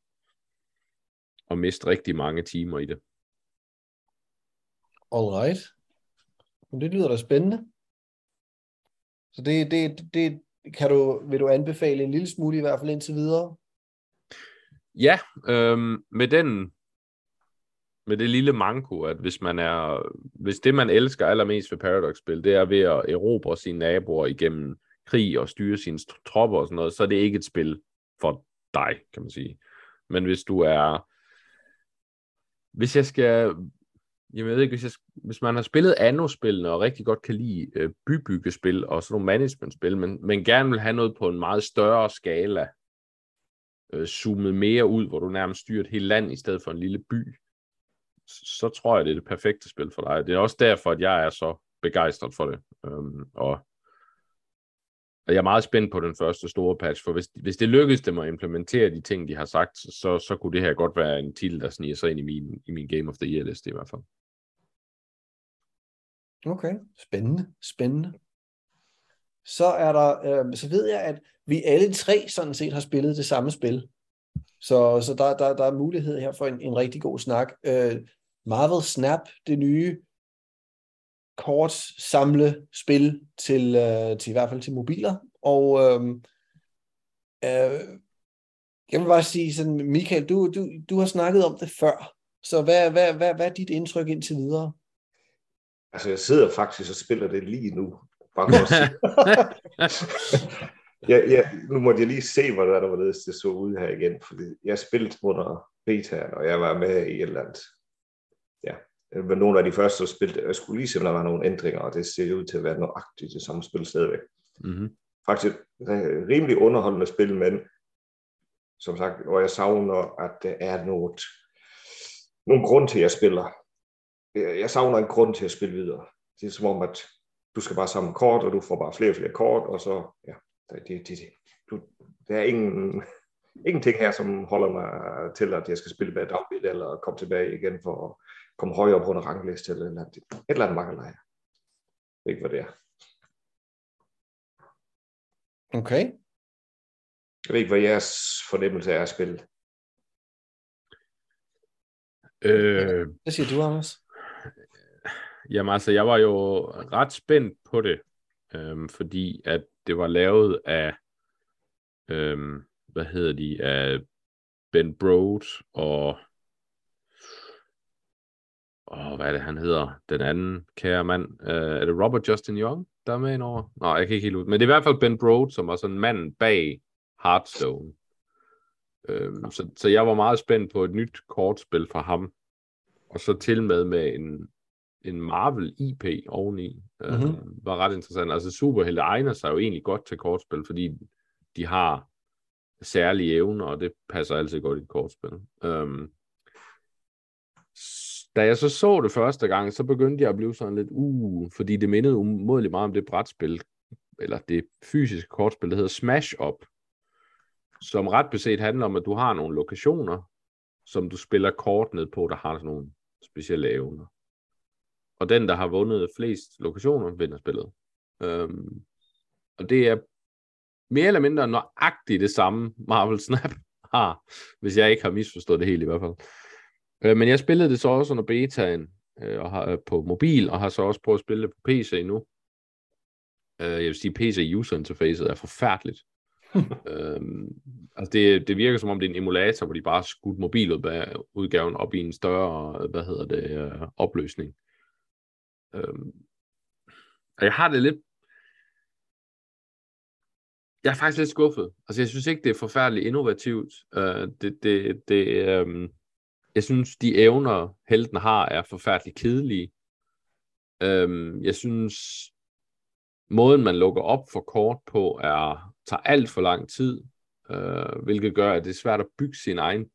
C: at miste rigtig mange timer i det.
A: Alright. Det lyder da spændende. Så det, det, det kan du, vil du anbefale en lille smule i hvert fald indtil videre?
C: Ja, øhm, med den med det lille manko, at hvis man er, hvis det man elsker allermest ved Paradox-spil, det er ved at erobre sine naboer igennem krig og styre sine tropper og sådan noget, så er det ikke et spil for dig, kan man sige. Men hvis du er... Hvis jeg skal... Jeg ved ikke, hvis, jeg, hvis man har spillet anno-spillene og rigtig godt kan lide øh, bybyggespil og sådan nogle management-spil, men, men gerne vil have noget på en meget større skala, øh, zoomet mere ud, hvor du nærmest styrer et helt land i stedet for en lille by, så tror jeg, det er det perfekte spil for dig. Det er også derfor, at jeg er så begejstret for det. Øhm, og og jeg er meget spændt på den første store patch, for hvis, hvis det lykkes dem at implementere de ting, de har sagt, så, så kunne det her godt være en titel, der sniger sig ind i min, i min Game of the Year liste i hvert fald.
A: Okay, spændende, spændende. Så er der, øh, så ved jeg, at vi alle tre sådan set har spillet det samme spil. Så, så der, der, der er mulighed her for en, en rigtig god snak. Øh, Marvel Snap, det nye kort samle spil til, øh, til i hvert fald til mobiler. Og øh, øh, jeg vil bare sige sådan, Michael, du, du, du har snakket om det før. Så hvad, hvad, hvad, hvad er dit indtryk indtil videre?
B: Altså, jeg sidder faktisk og spiller det lige nu. Bare ja, ja, nu måtte jeg lige se, hvordan der var det så ud her igen, fordi jeg spillede under beta, og jeg var med i et eller andet var nogle af de første, der spilte. Jeg skulle lige se, om der var nogle ændringer, og det ser ud til at være nøjagtigt det samme spil stadigvæk. Mm-hmm. Faktisk rimelig underholdende spil, men som sagt, og jeg savner, at der er noget, nogen grund til, at jeg spiller. Jeg savner en grund til at spille videre. Det er som om, at du skal bare samle kort, og du får bare flere og flere kort, og så, ja, det, det, det, du, der er ingen, ingenting her, som holder mig til, at jeg skal spille med dagligt, eller komme tilbage igen for komme højere på en rangliste, eller et eller andet, et eller andet mangler jeg. Det er ikke, hvad det er.
A: Okay.
B: Jeg ved ikke, hvad jeres fornemmelse er at spille.
C: Øh,
A: hvad siger du, Anders?
C: Jamen altså, jeg var jo ret spændt på det, øhm, fordi at det var lavet af, øhm, hvad hedder de, af Ben Brode og Åh, hvad er det, han hedder? Den anden kære mand. Uh, er det Robert Justin Young, der er med indover? Nej, jeg kan ikke helt ud. Men det er i hvert fald Ben Brode, som var sådan manden bag Hearthstone. Uh, så, så jeg var meget spændt på et nyt kortspil fra ham. Og så til med med en, en Marvel IP oveni. Uh, mm-hmm. Var ret interessant. Altså Superhelte egner sig jo egentlig godt til kortspil, fordi de har særlige evner, og det passer altid godt i et kortspil. Um, da jeg så så det første gang, så begyndte jeg at blive sådan lidt, uh, fordi det mindede umådeligt meget om det brætspil, eller det fysiske kortspil, der hedder Smash Up, som ret beset handler om, at du har nogle lokationer, som du spiller kort ned på, der har sådan nogle specielle evner. Og den, der har vundet flest lokationer, vinder spillet. Øhm, og det er mere eller mindre nøjagtigt det samme, Marvel Snap har, hvis jeg ikke har misforstået det helt i hvert fald. Øh, men jeg spillede det så også under betaen øh, og har, øh, på mobil, og har så også prøvet at spille det på PC nu. Øh, jeg vil sige, PC user interfacet er forfærdeligt. øhm, altså det, det virker som om det er en emulator, hvor de bare skudt mobiludgaven op i en større, hvad hedder det, øh, opløsning. Øhm, og jeg har det lidt jeg er faktisk lidt skuffet. Altså, jeg synes ikke, det er forfærdeligt innovativt. Uh, det, det, det, um, jeg synes, de evner, helten har, er forfærdeligt kedelige. Um, jeg synes, måden, man lukker op for kort på, er tager alt for lang tid, uh, hvilket gør, at det er svært at bygge sin egen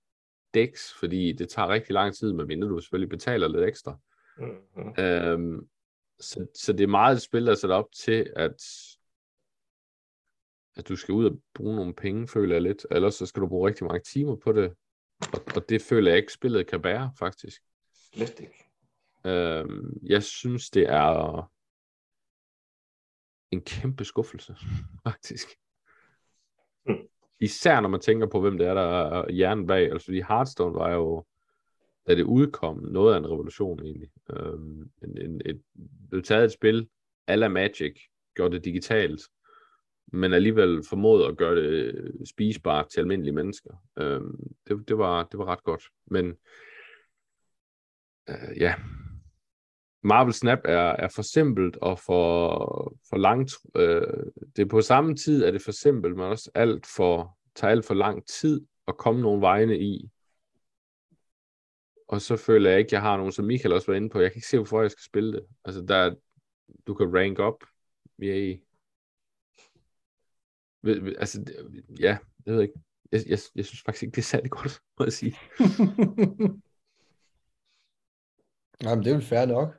C: dæks, fordi det tager rigtig lang tid, medmindre du selvfølgelig betaler lidt ekstra. Mm-hmm. Um, så, så det er meget et spil, der er sat op til, at at du skal ud og bruge nogle penge, føler jeg lidt. Ellers så skal du bruge rigtig mange timer på det. Og, og det føler jeg ikke, spillet kan bære, faktisk.
B: Slet ikke.
C: Øhm, jeg synes, det er en kæmpe skuffelse, faktisk. Mm. Især når man tænker på, hvem det er, der er hjernen bag. Altså, fordi Hearthstone var jo, da det udkom, noget af en revolution egentlig. Øhm, en, en, et, blev taget et spil, ala Magic, gjorde det digitalt, men alligevel formåede at gøre det øh, spisbart til almindelige mennesker. Øh, det, det, var, det var ret godt. Men øh, ja, Marvel Snap er, er for simpelt og for, for langt. Øh, det er på samme tid, at det for simpelt, men også alt for, tager alt for lang tid at komme nogle vegne i. Og så føler jeg ikke, at jeg har nogen, som Michael også var inde på. Jeg kan ikke se, hvorfor jeg skal spille det. Altså, der, du kan rank op. Yay. Altså, ja, jeg ved ikke. Jeg, jeg, jeg synes faktisk ikke, det er særlig godt, må jeg sige.
A: Jamen, det er vel fair nok.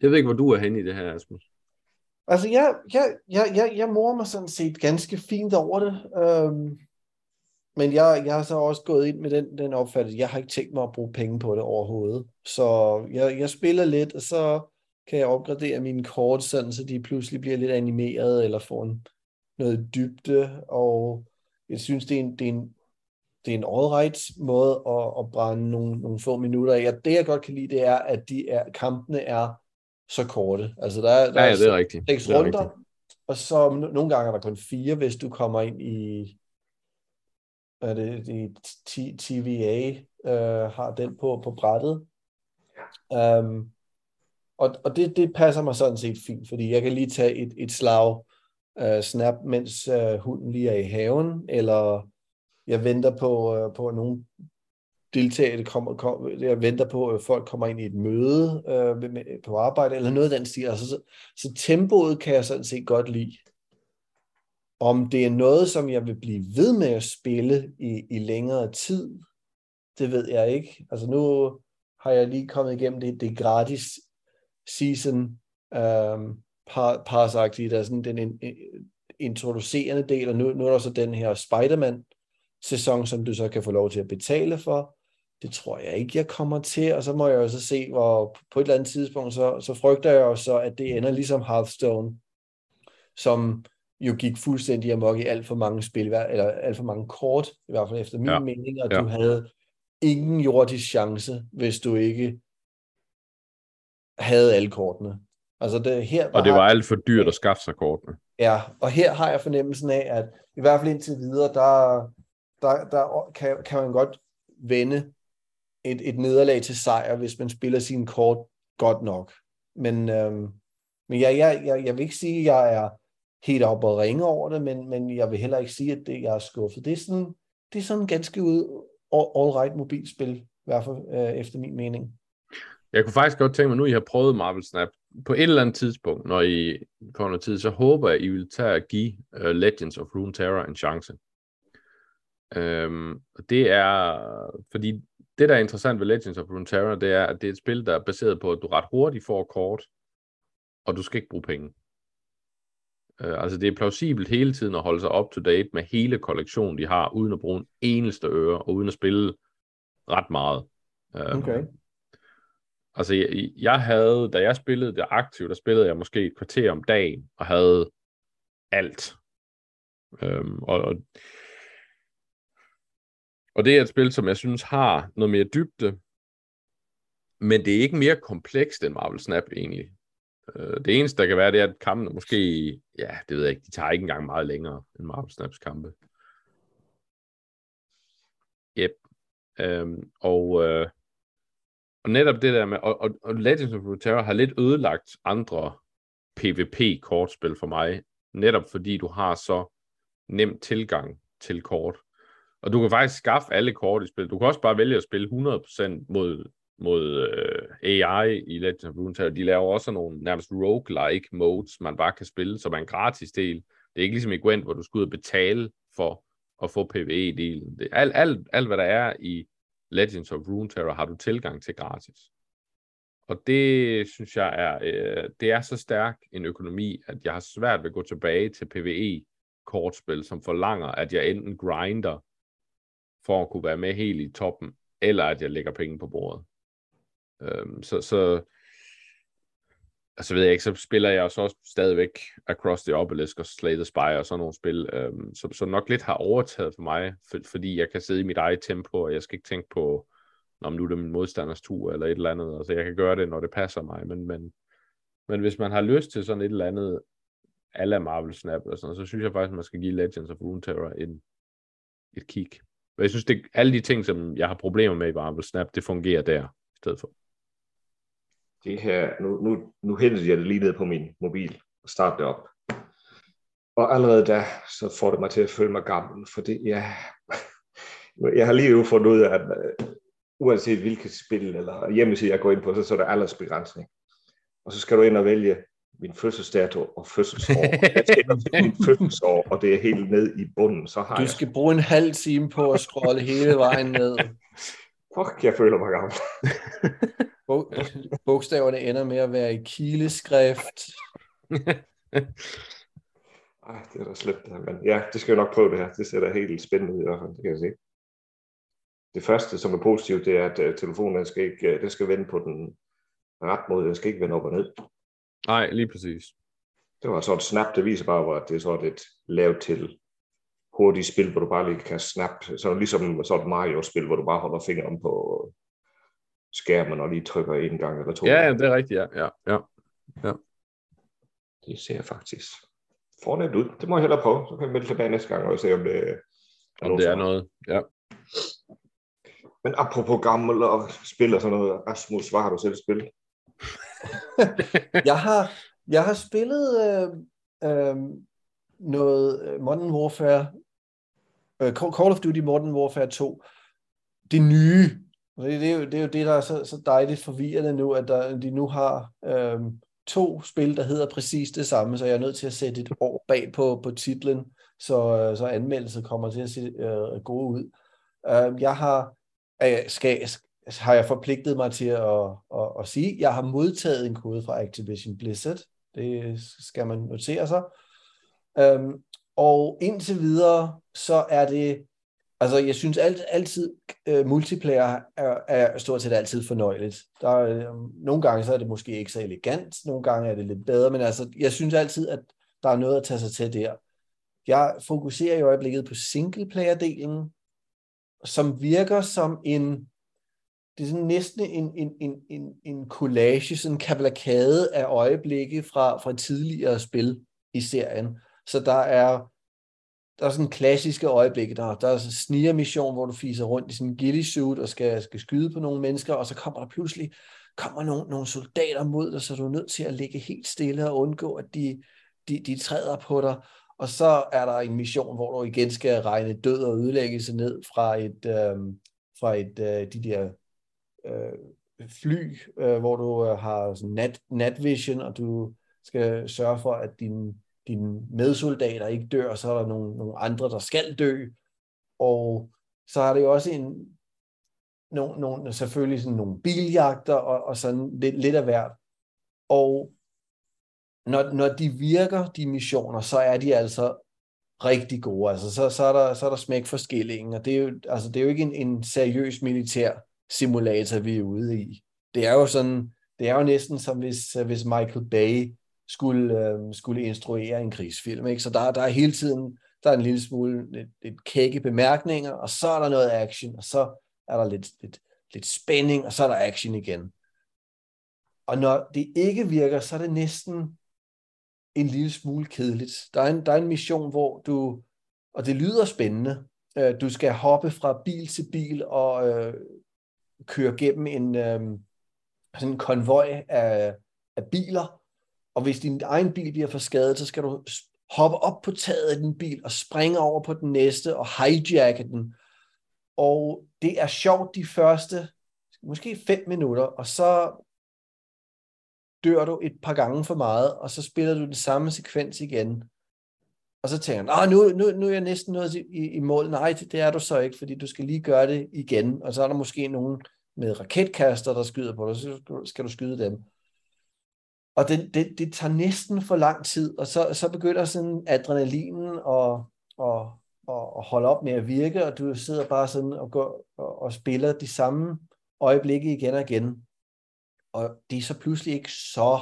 C: Jeg ved ikke, hvor du er henne i det her, Asmus.
A: Altså, jeg, jeg, jeg, jeg, jeg morer mig sådan set ganske fint over det. Øhm, men jeg, jeg har så også gået ind med den, den opfattelse, jeg har ikke tænkt mig at bruge penge på det overhovedet. Så jeg, jeg spiller lidt, og så kan jeg opgradere mine kort, sådan, så de pludselig bliver lidt animeret, eller får en, noget dybde, og jeg synes, det er en, det er en, det er en all-right måde at, at brænde nogle, nogle få minutter af. Og det, jeg godt kan lide, det er, at de er, kampene er så korte. Altså, der er, der
C: ja, ja, det er rigtigt.
A: seks
C: det er
A: runder,
C: rigtigt.
A: og så nogle gange er der kun fire, hvis du kommer ind i er det, det TVA øh, har den på, på brættet. Um, og og det, det passer mig sådan set fint, fordi jeg kan lige tage et, et slag øh, snap, mens øh, hunden lige er i haven, eller jeg venter på, øh, på at nogen deltagere kommer, kom, jeg venter på, at folk kommer ind i et møde øh, med, på arbejde, eller noget af den stil. Altså, så, så tempoet kan jeg sådan set godt lide. Om det er noget, som jeg vil blive ved med at spille i, i længere tid, det ved jeg ikke. Altså nu har jeg lige kommet igennem det, det gratis season øhm, um, parsagtigt, der er sådan den in, in, introducerende del, og nu, nu er der så den her Spider-Man-sæson, som du så kan få lov til at betale for. Det tror jeg ikke, jeg kommer til, og så må jeg jo så se, hvor på et eller andet tidspunkt, så, så frygter jeg jo så, at det ender ligesom Hearthstone, som jo gik fuldstændig amok i alt for mange spil, eller alt for mange kort, i hvert fald efter min
C: Ja.
A: mening, og
C: Ja.
A: du havde ingen jordisk chance, hvis du ikke havde alle kortene. Altså det, her,
C: Og det var alt for dyrt at skaffe sig kortene.
A: Ja, og her har jeg fornemmelsen af, at i hvert fald indtil videre, der, der, der kan, kan man godt vende et, et nederlag til sejr, hvis man spiller sine kort godt nok. Men, øhm, men jeg, jeg, jeg, jeg vil ikke sige, at jeg er helt oppe og ringe over det, men, men jeg vil heller ikke sige, at det, jeg er skuffet. Det er sådan, det er sådan ganske ud, all, all right mobilspil, i hvert fald øh, efter min mening.
C: Jeg kunne faktisk godt tænke mig, nu I har prøvet Marvel Snap, på et eller andet tidspunkt, når I får noget tid, så håber jeg, I vil tage at give uh, Legends of Runeterra en chance. Øhm, og det er, fordi det, der er interessant ved Legends of Runeterra, det er, at det er et spil, der er baseret på, at du ret hurtigt får kort, og du skal ikke bruge penge. Uh, altså det er plausibelt hele tiden at holde sig up to date med hele kollektionen, de har, uden at bruge en eneste øre, og uden at spille ret meget.
A: Uh, okay.
C: Altså jeg, jeg havde, da jeg spillede det aktivt, der spillede jeg måske et kvarter om dagen, og havde alt. Øhm, og, og og det er et spil, som jeg synes har noget mere dybde, men det er ikke mere komplekst end Marvel Snap egentlig. Øh, det eneste, der kan være, det er, at kampene måske, ja, det ved jeg ikke, de tager ikke engang meget længere end Marvel Snaps kampe. Yep. Øhm, og, øh, og netop det der med, og, og, og Legends of Runeterra har lidt ødelagt andre PvP-kortspil for mig, netop fordi du har så nem tilgang til kort. Og du kan faktisk skaffe alle kort i spil. Du kan også bare vælge at spille 100% mod, mod øh, AI i Legends of Runeterra. De laver også nogle nærmest roguelike modes, man bare kan spille, som er en gratis del. Det er ikke ligesom i Gwent, hvor du skal ud og betale for at få PvE-delen. Det, alt, alt, alt, hvad der er i Legends of Runeterra, har du tilgang til gratis. Og det synes jeg er, øh, det er så stærk en økonomi, at jeg har svært ved at gå tilbage til PvE-kortspil, som forlanger, at jeg enten grinder for at kunne være med helt i toppen, eller at jeg lægger penge på bordet. Øhm, så, så så ved jeg ikke, så spiller jeg så også stadigvæk Across the Obelisk og Slay the Spire og sådan nogle spil, øhm, som, som nok lidt har overtaget for mig, for, fordi jeg kan sidde i mit eget tempo, og jeg skal ikke tænke på, om nu er det min modstanders tur eller et eller andet, altså jeg kan gøre det, når det passer mig, men, men, men hvis man har lyst til sådan et eller andet, alla Marvel Snap, og sådan, så synes jeg faktisk, man skal give Legends of Runeterra en, et kig. Og jeg synes, det alle de ting, som jeg har problemer med i Marvel Snap, det fungerer der i stedet for.
B: Det her, nu, nu, nu hentede jeg det lige ned på min mobil og startede det op. Og allerede da, så får det mig til at føle mig gammel, for det, ja, jeg har lige jo fundet ud af, at uh, uanset hvilket spil eller hjemmeside jeg går ind på, så, så er der aldersbegrænsning. Og så skal du ind og vælge min fødselsdato og fødselsår. Jeg tæller min fødselsår, og det er helt ned i bunden. Så har
A: du skal jeg... bruge en halv time på at scrolle hele vejen ned.
B: Fuck, jeg føler mig gammel.
A: Bogstaverne ender med at være i kileskrift.
B: Ej, det er da slemt det her, men ja, det skal jeg nok prøve det her. Det ser da helt spændende ud i hvert fald, det kan jeg se. Det første, som er positivt, det er, at uh, telefonen skal ikke, uh, det skal vende på den ret måde, den skal ikke vende op og ned.
C: Nej, lige præcis.
B: Det var så et snap, det viser bare, at det er så et lavet til hurtigt spil, hvor du bare lige kan snap, så ligesom så et Mario-spil, hvor du bare holder fingeren på skærmen og lige trykker en gang eller to.
C: Ja, ja det er rigtigt, ja. ja, ja. ja.
B: Det ser faktisk fornemt ud. Det må jeg hellere prøve, så kan jeg melde tilbage næste gang og se, om det er,
C: om det er noget. Ja.
B: Men apropos gammel og spil og sådan noget, Rasmus, hvad har du selv spillet?
A: jeg, har, jeg har spillet øh, øh, noget øh, Modern Warfare, øh, Call of Duty Modern Warfare 2, det nye. Det, det, er jo, det er jo det, der er så, så dejligt forvirrende nu, at der, de nu har øh, to spil, der hedder præcis det samme, så jeg er nødt til at sætte et år bag på, på titlen, så, øh, så anmeldelsen kommer til at se øh, gode ud. Øh, jeg har øh, skal, har jeg forpligtet mig til at, at, at sige, jeg har modtaget en kode fra Activision Blizzard. Det skal man notere sig. Øhm, og indtil videre, så er det, altså jeg synes alt, altid, uh, multiplayer er, er stort set altid fornøjeligt. Der er, um, nogle gange så er det måske ikke så elegant, nogle gange er det lidt bedre, men altså jeg synes altid, at der er noget at tage sig til der. Jeg fokuserer i øjeblikket på singleplayer-delen, som virker som en det er sådan næsten en, en, en, en, en collage, sådan en kavalkade af øjeblikke fra, fra tidligere spil i serien. Så der er, der er sådan klassiske øjeblikke. Der, der er en sniger-mission, hvor du fiser rundt i sådan en ghillie-suit og skal, skal skyde på nogle mennesker, og så kommer der pludselig kommer nogle, nogle soldater mod dig, så du er nødt til at ligge helt stille og undgå, at de, de, de træder på dig. Og så er der en mission, hvor du igen skal regne død og ødelæggelse ned fra et, øh, fra et øh, de der øh, fly, øh, hvor du øh, har sådan nat, vision, og du skal sørge for, at din, dine medsoldater ikke dør, og så er der nogle, nogle andre, der skal dø. Og så er det jo også en, nogle, nogle, selvfølgelig sådan nogle biljagter og, og sådan lidt, lidt af hvert. Og når, når de virker, de missioner, så er de altså rigtig gode. Altså, så, så, er der, så er der smæk for skillingen, og det er jo, altså, det er jo ikke en, en seriøs militær simulator, vi er ude i. Det er jo sådan, det er jo næsten som hvis, hvis Michael Bay skulle, øh, skulle instruere en krigsfilm. Ikke? Så der, der er hele tiden der er en lille smule lidt, lidt kække bemærkninger, og så er der noget action, og så er der lidt, lidt, lidt spænding, og så er der action igen. Og når det ikke virker, så er det næsten en lille smule kedeligt. Der er en, der er en mission, hvor du, og det lyder spændende, øh, du skal hoppe fra bil til bil og øh, køre gennem en øh, sådan en konvoj af, af biler, og hvis din egen bil bliver for skadet, så skal du hoppe op på taget af din bil og springe over på den næste og hijacke den. Og det er sjovt de første, måske fem minutter, og så dør du et par gange for meget, og så spiller du den samme sekvens igen. Og så tænker han, nu, nu, nu er jeg næsten nået i, i mål. Nej, det, det er du så ikke, fordi du skal lige gøre det igen. Og så er der måske nogen med raketkaster, der skyder på dig, så skal du skyde dem. Og det, det, det tager næsten for lang tid, og så, så begynder sådan adrenalinen og, og, og, og holde op med at virke, og du sidder bare sådan og, går, og, og spiller de samme øjeblikke igen og igen. Og det er så pludselig ikke så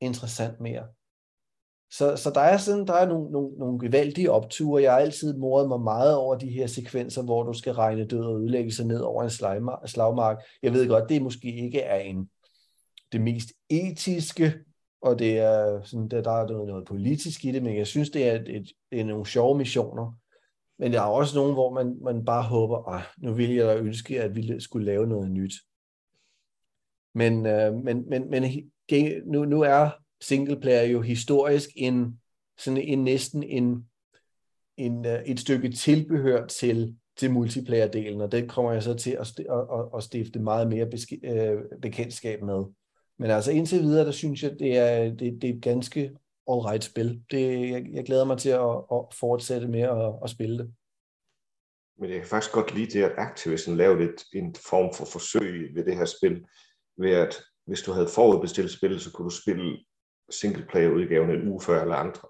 A: interessant mere. Så, så der er sådan, der er nogle, nogle, nogle gevaldige opture. Jeg har altid moret mig meget over de her sekvenser, hvor du skal regne død og ødelæggelse ned over en slagmark. Jeg ved godt, det måske ikke er en, det mest etiske, og det er sådan, der, der er noget, noget politisk i det, men jeg synes, det er, et, et, det er nogle sjove missioner. Men der er også nogle, hvor man, man bare håber, at nu vil jeg da ønske, at vi skulle lave noget nyt. Men, øh, men, men, men nu, nu er singleplayer jo historisk en, sådan en næsten en, en, øh, et stykke tilbehør til, til multiplayer-delen, og det kommer jeg så til at, at, at stifte meget mere beske, øh, bekendtskab med. Men altså indtil videre, der synes jeg, det er, det, det er et ganske all-right spil. Det, jeg, jeg glæder mig til at, at fortsætte med at, at spille det.
B: Men jeg kan faktisk godt lide det, at Activision lavede et, en form for forsøg ved det her spil, ved at hvis du havde forudbestilt spil, så kunne du spille singleplayer-udgaven en uge før eller andre.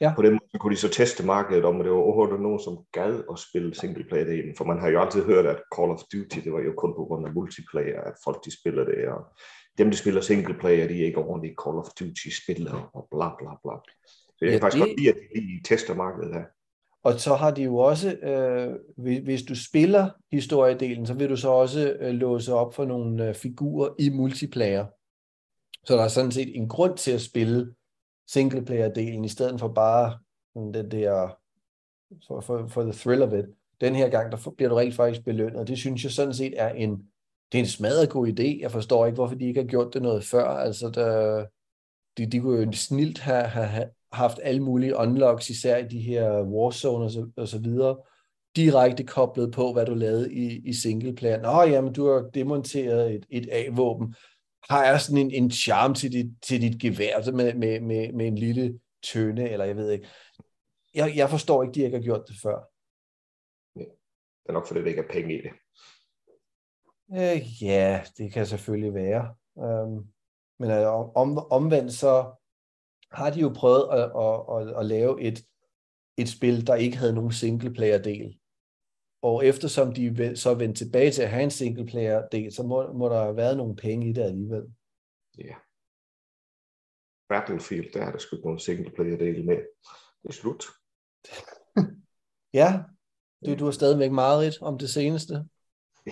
B: Ja. På den måde kunne de så teste markedet om, at det var overhovedet nogen, som gad at spille singleplayer-delen, for man har jo altid hørt, at Call of Duty, det var jo kun på grund af multiplayer, at folk de spiller det, og dem, der spiller singleplayer, de er ikke ordentligt Call of Duty-spillere, og bla bla bla. Så jeg ja, kan faktisk det... godt lide, at de lige tester markedet her.
A: Og så har de jo også, øh, hvis du spiller historiedelen, så vil du så også øh, låse op for nogle øh, figurer i multiplayer. Så der er sådan set en grund til at spille singleplayer-delen, i stedet for bare den der, for, for, for the thrill of it. Den her gang, der bliver du rent faktisk belønnet, det synes jeg sådan set er en, det er en smadret god idé. Jeg forstår ikke, hvorfor de ikke har gjort det noget før. Altså, der, de, de kunne jo snilt have, have, haft alle mulige unlocks, især i de her Warzone og så, og så videre, direkte koblet på, hvad du lavede i, i singleplayer. Nå, jamen, du har demonteret et, et A-våben. Har jeg sådan en, en charm til dit, til dit gevær altså med, med, med, med en lille tøne, eller jeg ved ikke. Jeg, jeg forstår ikke, de ikke har gjort det før.
B: Ja. Det er nok, fordi der ikke er penge i det.
A: Øh, ja, det kan selvfølgelig være. Um, men altså, om, omvendt så har de jo prøvet at, at, at, at lave et, et spil, der ikke havde nogen singleplayer-del. Og eftersom de så vendte tilbage til at have en singleplayer-del, så må, må der have været nogle penge i det alligevel.
B: Ja. Yeah. Battlefield, der er der sgu nogen singleplayer-del med. Det er slut.
A: ja, du, du har stadigvæk meget om det seneste.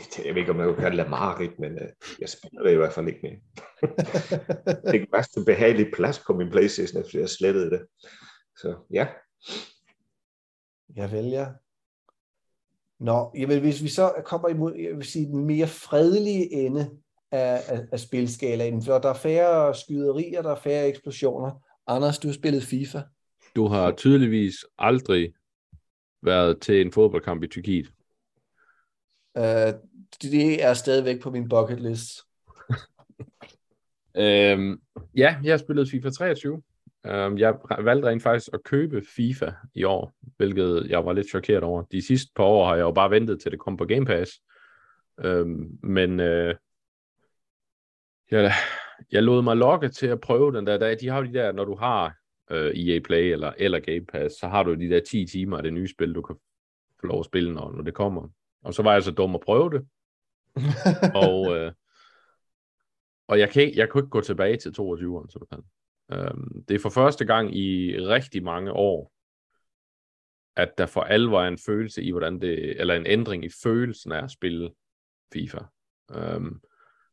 B: Jeg ved ikke, om jeg kan kalde det mareridt, men uh, jeg spiller det i hvert fald ikke mere. det er faktisk en behagelig plads på min Playstation, efter jeg slettede det. Så ja.
A: Jeg vælger. Nå, jamen, hvis vi så kommer imod, jeg vil sige, den mere fredelige ende af, af, af spilskalaen, for der er færre skyderier, der er færre eksplosioner. Anders, du har spillet FIFA.
C: Du har tydeligvis aldrig været til en fodboldkamp i Tyrkiet.
A: Uh, det er stadigvæk på min bucket list.
C: øhm, ja, jeg har spillet FIFA 23. Øhm, jeg valgte rent faktisk at købe FIFA i år, hvilket jeg var lidt chokeret over. De sidste par år har jeg jo bare ventet til det kom på Game Pass. Øhm, men øh, jeg, jeg lod mig lokke til at prøve den der. De har jo de der, når du har øh, EA Play eller, eller Game Pass, så har du de der 10 timer af det nye spil, du kan få lov at spille, når, når det kommer. Og så var jeg så dum at prøve det og øh, og jeg, kan, jeg kunne ikke gå tilbage til 22'eren, simpelthen. Øhm, det er for første gang i rigtig mange år, at der for alvor er en følelse i, hvordan det, eller en ændring i følelsen af at spille FIFA. Øhm,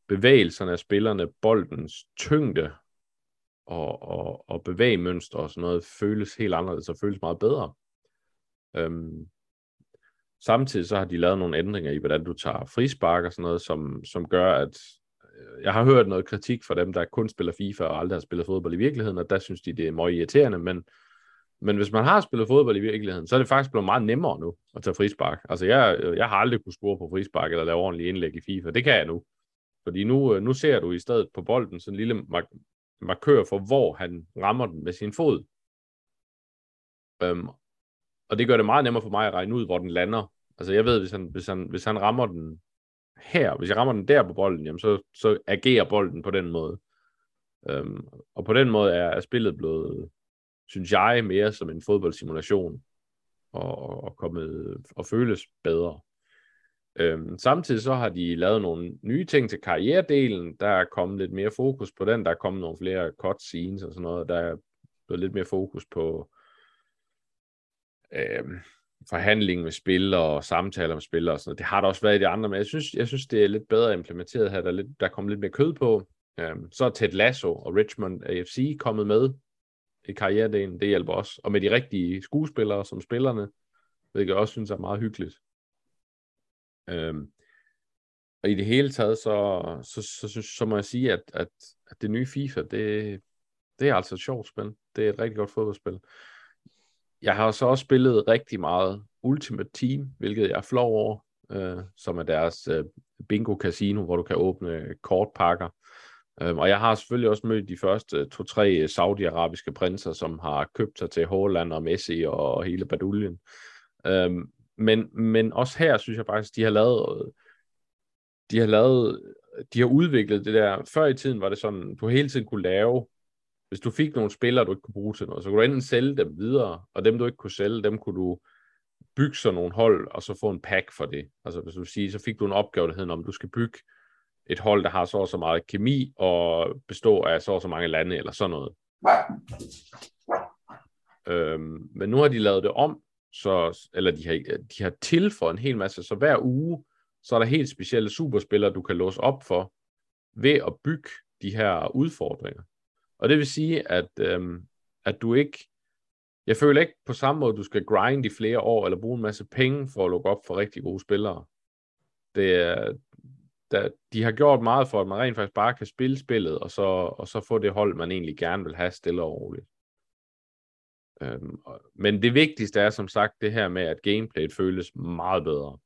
C: bevægelserne af spillerne, boldens tyngde og, og, og bevægemønster og sådan noget føles helt anderledes og føles meget bedre. Øhm, samtidig så har de lavet nogle ændringer i, hvordan du tager frispark og sådan noget, som, som gør, at øh, jeg har hørt noget kritik fra dem, der kun spiller FIFA og aldrig har spillet fodbold i virkeligheden, og der synes de, det er meget irriterende, men, men hvis man har spillet fodbold i virkeligheden, så er det faktisk blevet meget nemmere nu at tage frispark. Altså jeg, øh, jeg har aldrig kunne score på frispark eller lave ordentlige indlæg i FIFA. Det kan jeg nu. Fordi nu, øh, nu ser du i stedet på bolden sådan en lille mark- markør for, hvor han rammer den med sin fod. Øhm, og det gør det meget nemmere for mig at regne ud, hvor den lander. Altså jeg ved, hvis han, hvis han, hvis han rammer den her, hvis jeg rammer den der på bolden, jamen så, så agerer bolden på den måde. Øhm, og på den måde er, er spillet blevet, synes jeg, mere som en fodboldsimulation og, og kommet og føles bedre. Øhm, samtidig så har de lavet nogle nye ting til karrieredelen. Der er kommet lidt mere fokus på den. Der er kommet nogle flere cutscenes og sådan noget. Der er blevet lidt mere fokus på øh, forhandling med spillere og samtaler med spillere og sådan noget. Det har der også været i de andre, men jeg synes, jeg synes det er lidt bedre implementeret her. Der er, lidt, der er kommet lidt mere kød på. Øh, så er Ted Lasso og Richmond AFC kommet med i karrieredelen. Det hjælper også. Og med de rigtige skuespillere som spillerne, hvilket jeg også synes er meget hyggeligt. Øhm, og i det hele taget, så, så, så, så, så må jeg sige, at, at, at det nye FIFA, det, det er altså et sjovt spil. Det er et rigtig godt fodboldspil. Jeg har så også spillet rigtig meget Ultimate Team, hvilket jeg er flov over, øh, som er deres øh, bingo casino, hvor du kan åbne kortpakker. Øh, og jeg har selvfølgelig også mødt de første øh, to-tre saudiarabiske prinser, som har købt sig til Holland og Messi og hele baduljen. Øh, men, men også her synes jeg faktisk, de har lavet, de har lavet, de har udviklet det der. Før i tiden var det sådan, du hele tiden kunne lave, hvis du fik nogle spillere, du ikke kunne bruge til noget, så kunne du enten sælge dem videre, og dem du ikke kunne sælge, dem kunne du bygge sådan nogle hold, og så få en pack for det. Altså hvis du siger, så fik du en opgave, der hedder, om du skal bygge et hold, der har så og så meget kemi, og består af så og så mange lande, eller sådan noget. Øhm, men nu har de lavet det om, så, eller de har, de har tilføjet en hel masse, så hver uge, så er der helt specielle superspillere, du kan låse op for, ved at bygge de her udfordringer. Og det vil sige, at, øhm, at du ikke, jeg føler ikke på samme måde, at du skal grind i flere år, eller bruge en masse penge for at lukke op for rigtig gode spillere. Det er, der, de har gjort meget for, at man rent faktisk bare kan spille spillet, og så, og så få det hold, man egentlig gerne vil have stille og roligt. Øhm, men det vigtigste er som sagt det her med, at gameplayet føles meget bedre.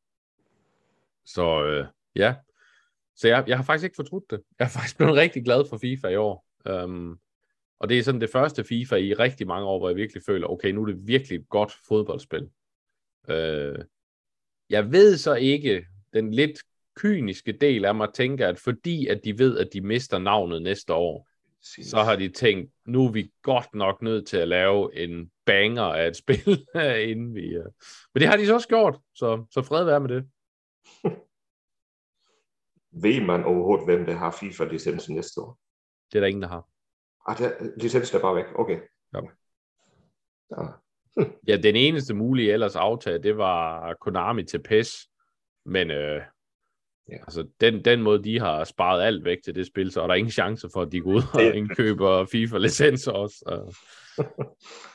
C: Så øh, ja, så jeg, jeg har faktisk ikke fortrudt det. Jeg er faktisk blevet rigtig glad for FIFA i år. Øhm, og det er sådan det første FIFA i rigtig mange år, hvor jeg virkelig føler, okay, nu er det virkelig et godt fodboldspil. Øh, jeg ved så ikke, den lidt kyniske del af mig tænker, at fordi at de ved, at de mister navnet næste år, så har de tænkt, nu er vi godt nok nødt til at lave en banger af et spil, inden vi... Uh... Men det har de så også gjort, så, så fred være med det.
B: Ved man overhovedet, hvem der har FIFA-licensen næste år?
C: Det er der ingen, der har.
B: Ah, der, licensen er bare væk. Okay.
C: Ja. ja. ja, den eneste mulige ellers aftale, det var Konami til PES. Men øh, Ja. Altså, den, den måde, de har sparet alt væk til det spil, så er der ingen chance for, at de går ud og indkøber FIFA-licenser også.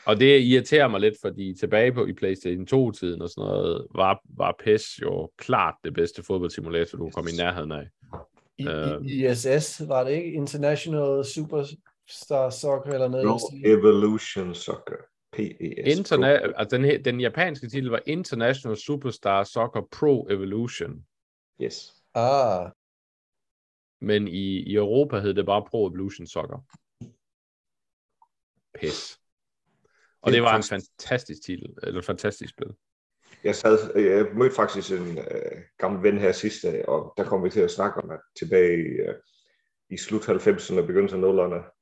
C: og det irriterer mig lidt, fordi tilbage på i PlayStation 2-tiden og sådan noget, var, var PES jo klart det bedste fodboldsimulator, du kom i nærheden af.
A: I, uh, i ISS var det ikke International Superstar Soccer eller noget?
B: No, Evolution Soccer. PES.
C: Interna- altså den, den japanske titel var International Superstar Soccer Pro Evolution.
B: Yes.
A: Ah.
C: Men i, i Europa hed det bare Pro Evolution Soccer. Pis. Og det var en fantastisk titel, eller fantastisk spil.
B: Jeg, sad, jeg mødte faktisk en øh, gammel ven her sidste dag, og der kom vi til at snakke om, at tilbage i, øh, i slut 90'erne og begyndelsen af 0'erne,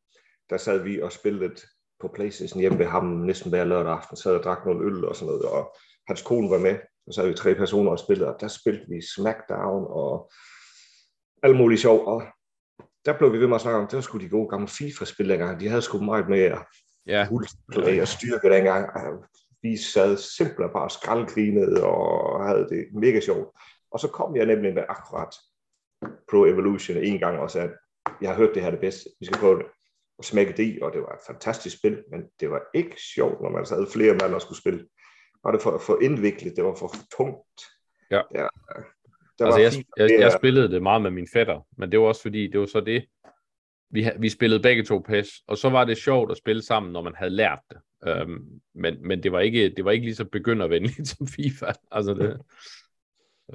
B: der sad vi og spillede på Playstation hjemme ved ham næsten hver lørdag aften, sad og drak nogle øl og sådan noget, og hans kone var med, og så havde vi tre personer og spillede, og der spillede vi Smackdown og alle mulige sjov, og der blev vi ved med at snakke om, det var sgu de gode gamle FIFA-spil dengang, de havde sgu meget mere
C: Ja,
B: play og styrke dengang. Vi sad simpelthen bare skraldgrinede og havde det mega sjovt. Og så kom jeg nemlig med akkurat Pro Evolution en gang og sagde, jeg har hørt det her det bedste, vi skal prøve det. Og i, og det var et fantastisk spil, men det var ikke sjovt, når man sad flere mand og skulle spille. Var det for, for indviklet, det var for tungt.
C: Ja.
B: Der,
C: der altså, jeg, jeg, jeg spillede det meget med min fætter, men det var også fordi, det var så det, vi, vi spillede begge to PES, og så var det sjovt at spille sammen, når man havde lært det. Øhm, men, men det var ikke det var ikke lige så begyndervenligt som FIFA. Altså det,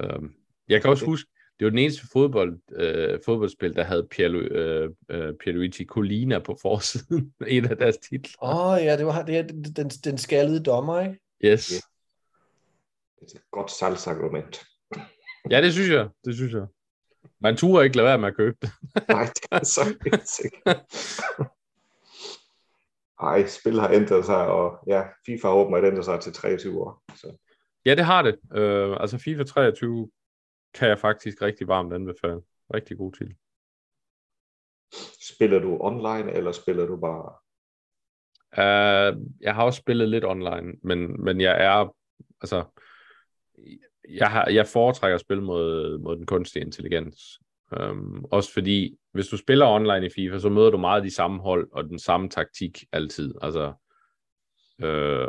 C: øhm, jeg kan også huske, det var den eneste fodbold, øh, fodboldspil, der havde Pierlu, øh, øh, Pierluigi Colina på forsiden. en af deres titler.
A: Åh oh, ja, det var det, den, den skaldede dommer, ikke?
C: Yes.
B: Yeah. Det er et godt salgsargument.
C: ja, det synes jeg. Det synes jeg. Man turde ikke lade være med at købe det.
B: Nej, det er så ikke. Ej, spil har ændret sig, og ja, FIFA har åbenbart ændret sig til 23 år. Så.
C: Ja, det har det. Uh, altså FIFA 23 kan jeg faktisk rigtig varmt anbefale. Rigtig god til.
B: Spiller du online, eller spiller du bare...
C: Uh, jeg har også spillet lidt online, men, men jeg er... Altså, jeg, har, jeg foretrækker at spille mod, mod den kunstige intelligens. Um, også fordi, hvis du spiller online i FIFA, så møder du meget de samme hold og den samme taktik altid. Altså, øh,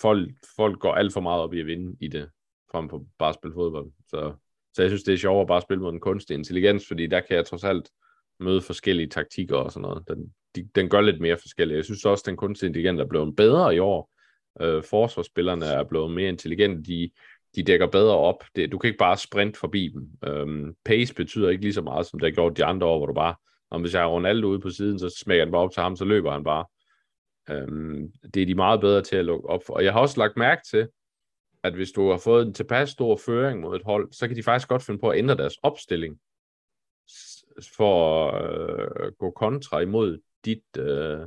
C: folk, folk går alt for meget op i at vinde i det, frem for bare at spille fodbold. Så, så jeg synes, det er sjovere at bare spille mod den kunstige intelligens, fordi der kan jeg trods alt møde forskellige taktikker og sådan noget. Den, de, den gør lidt mere forskellige. Jeg synes også, at den kunstige intelligens er blevet bedre i år. Øh, forsvarsspillerne er blevet mere intelligente. De, de dækker bedre op. Det, du kan ikke bare sprint forbi dem. Øhm, pace betyder ikke lige så meget, som det har gjort de andre år, hvor du bare, om hvis jeg har Ronaldo ude på siden, så smækker han bare op til ham, så løber han bare. Øhm, det er de meget bedre til at lukke op for. Og jeg har også lagt mærke til, at hvis du har fået en tilpas stor føring mod et hold, så kan de faktisk godt finde på at ændre deres opstilling for at øh, gå kontra imod dit, øh,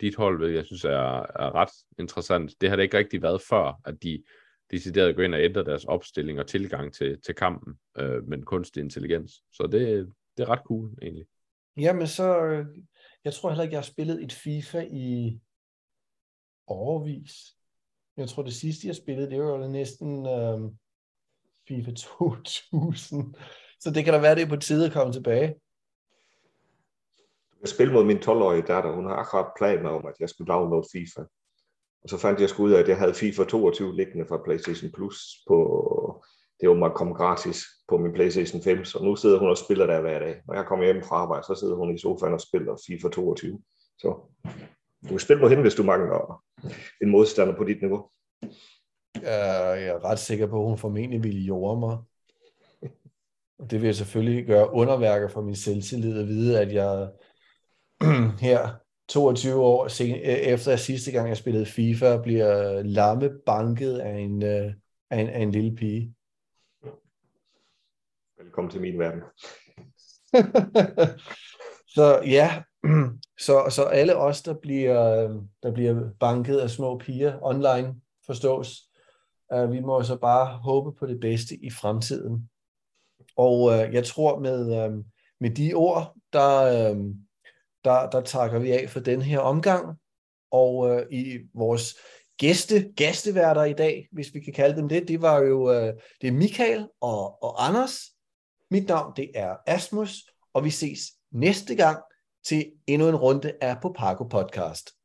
C: dit hold, jeg synes er, er ret interessant. Det har det ikke rigtig været før, at de decideret gå ind og ændre deres opstilling og tilgang til, til kampen øh, med kunstig intelligens. Så det, det er ret cool egentlig.
A: Jamen så, øh, jeg tror heller ikke, jeg har spillet et FIFA i overvis. Jeg tror det sidste, jeg spillede, det var næsten øh, FIFA 2000. Så det kan da være, det er på tide at komme tilbage.
B: Jeg spillede mod min 12-årige datter. Hun har akkurat planer om, at jeg skulle lave noget FIFA. Og så fandt jeg sgu ud af, at jeg havde FIFA 22 liggende fra PlayStation Plus på, det var mig kom gratis på min PlayStation 5, så nu sidder hun og spiller der hver dag. Når jeg kommer hjem fra arbejde, så sidder hun i sofaen og spiller FIFA 22. Så du kan spille mod hende, hvis du mangler en modstander på dit niveau.
A: Jeg er ret sikker på, at hun formentlig ville jorde mig. Det vil jeg selvfølgelig gøre underværker for min selvtillid at vide, at jeg her 22 år øh, efter sidste gang jeg spillede FIFA, bliver lamme banket af en, øh, af en, af en lille pige.
B: Velkommen til min verden.
A: så ja, så, så alle os, der bliver, øhm, der bliver banket af små piger online, forstås, øh, vi må så bare håbe på det bedste i fremtiden. Og øh, jeg tror med, øhm, med de ord, der, øhm, der, der takker vi af for den her omgang. Og øh, i vores gæste, gæsteværter i dag, hvis vi kan kalde dem det, det var jo det er Michael og, og Anders. Mit navn det er Asmus, og vi ses næste gang til endnu en runde af Paco Podcast.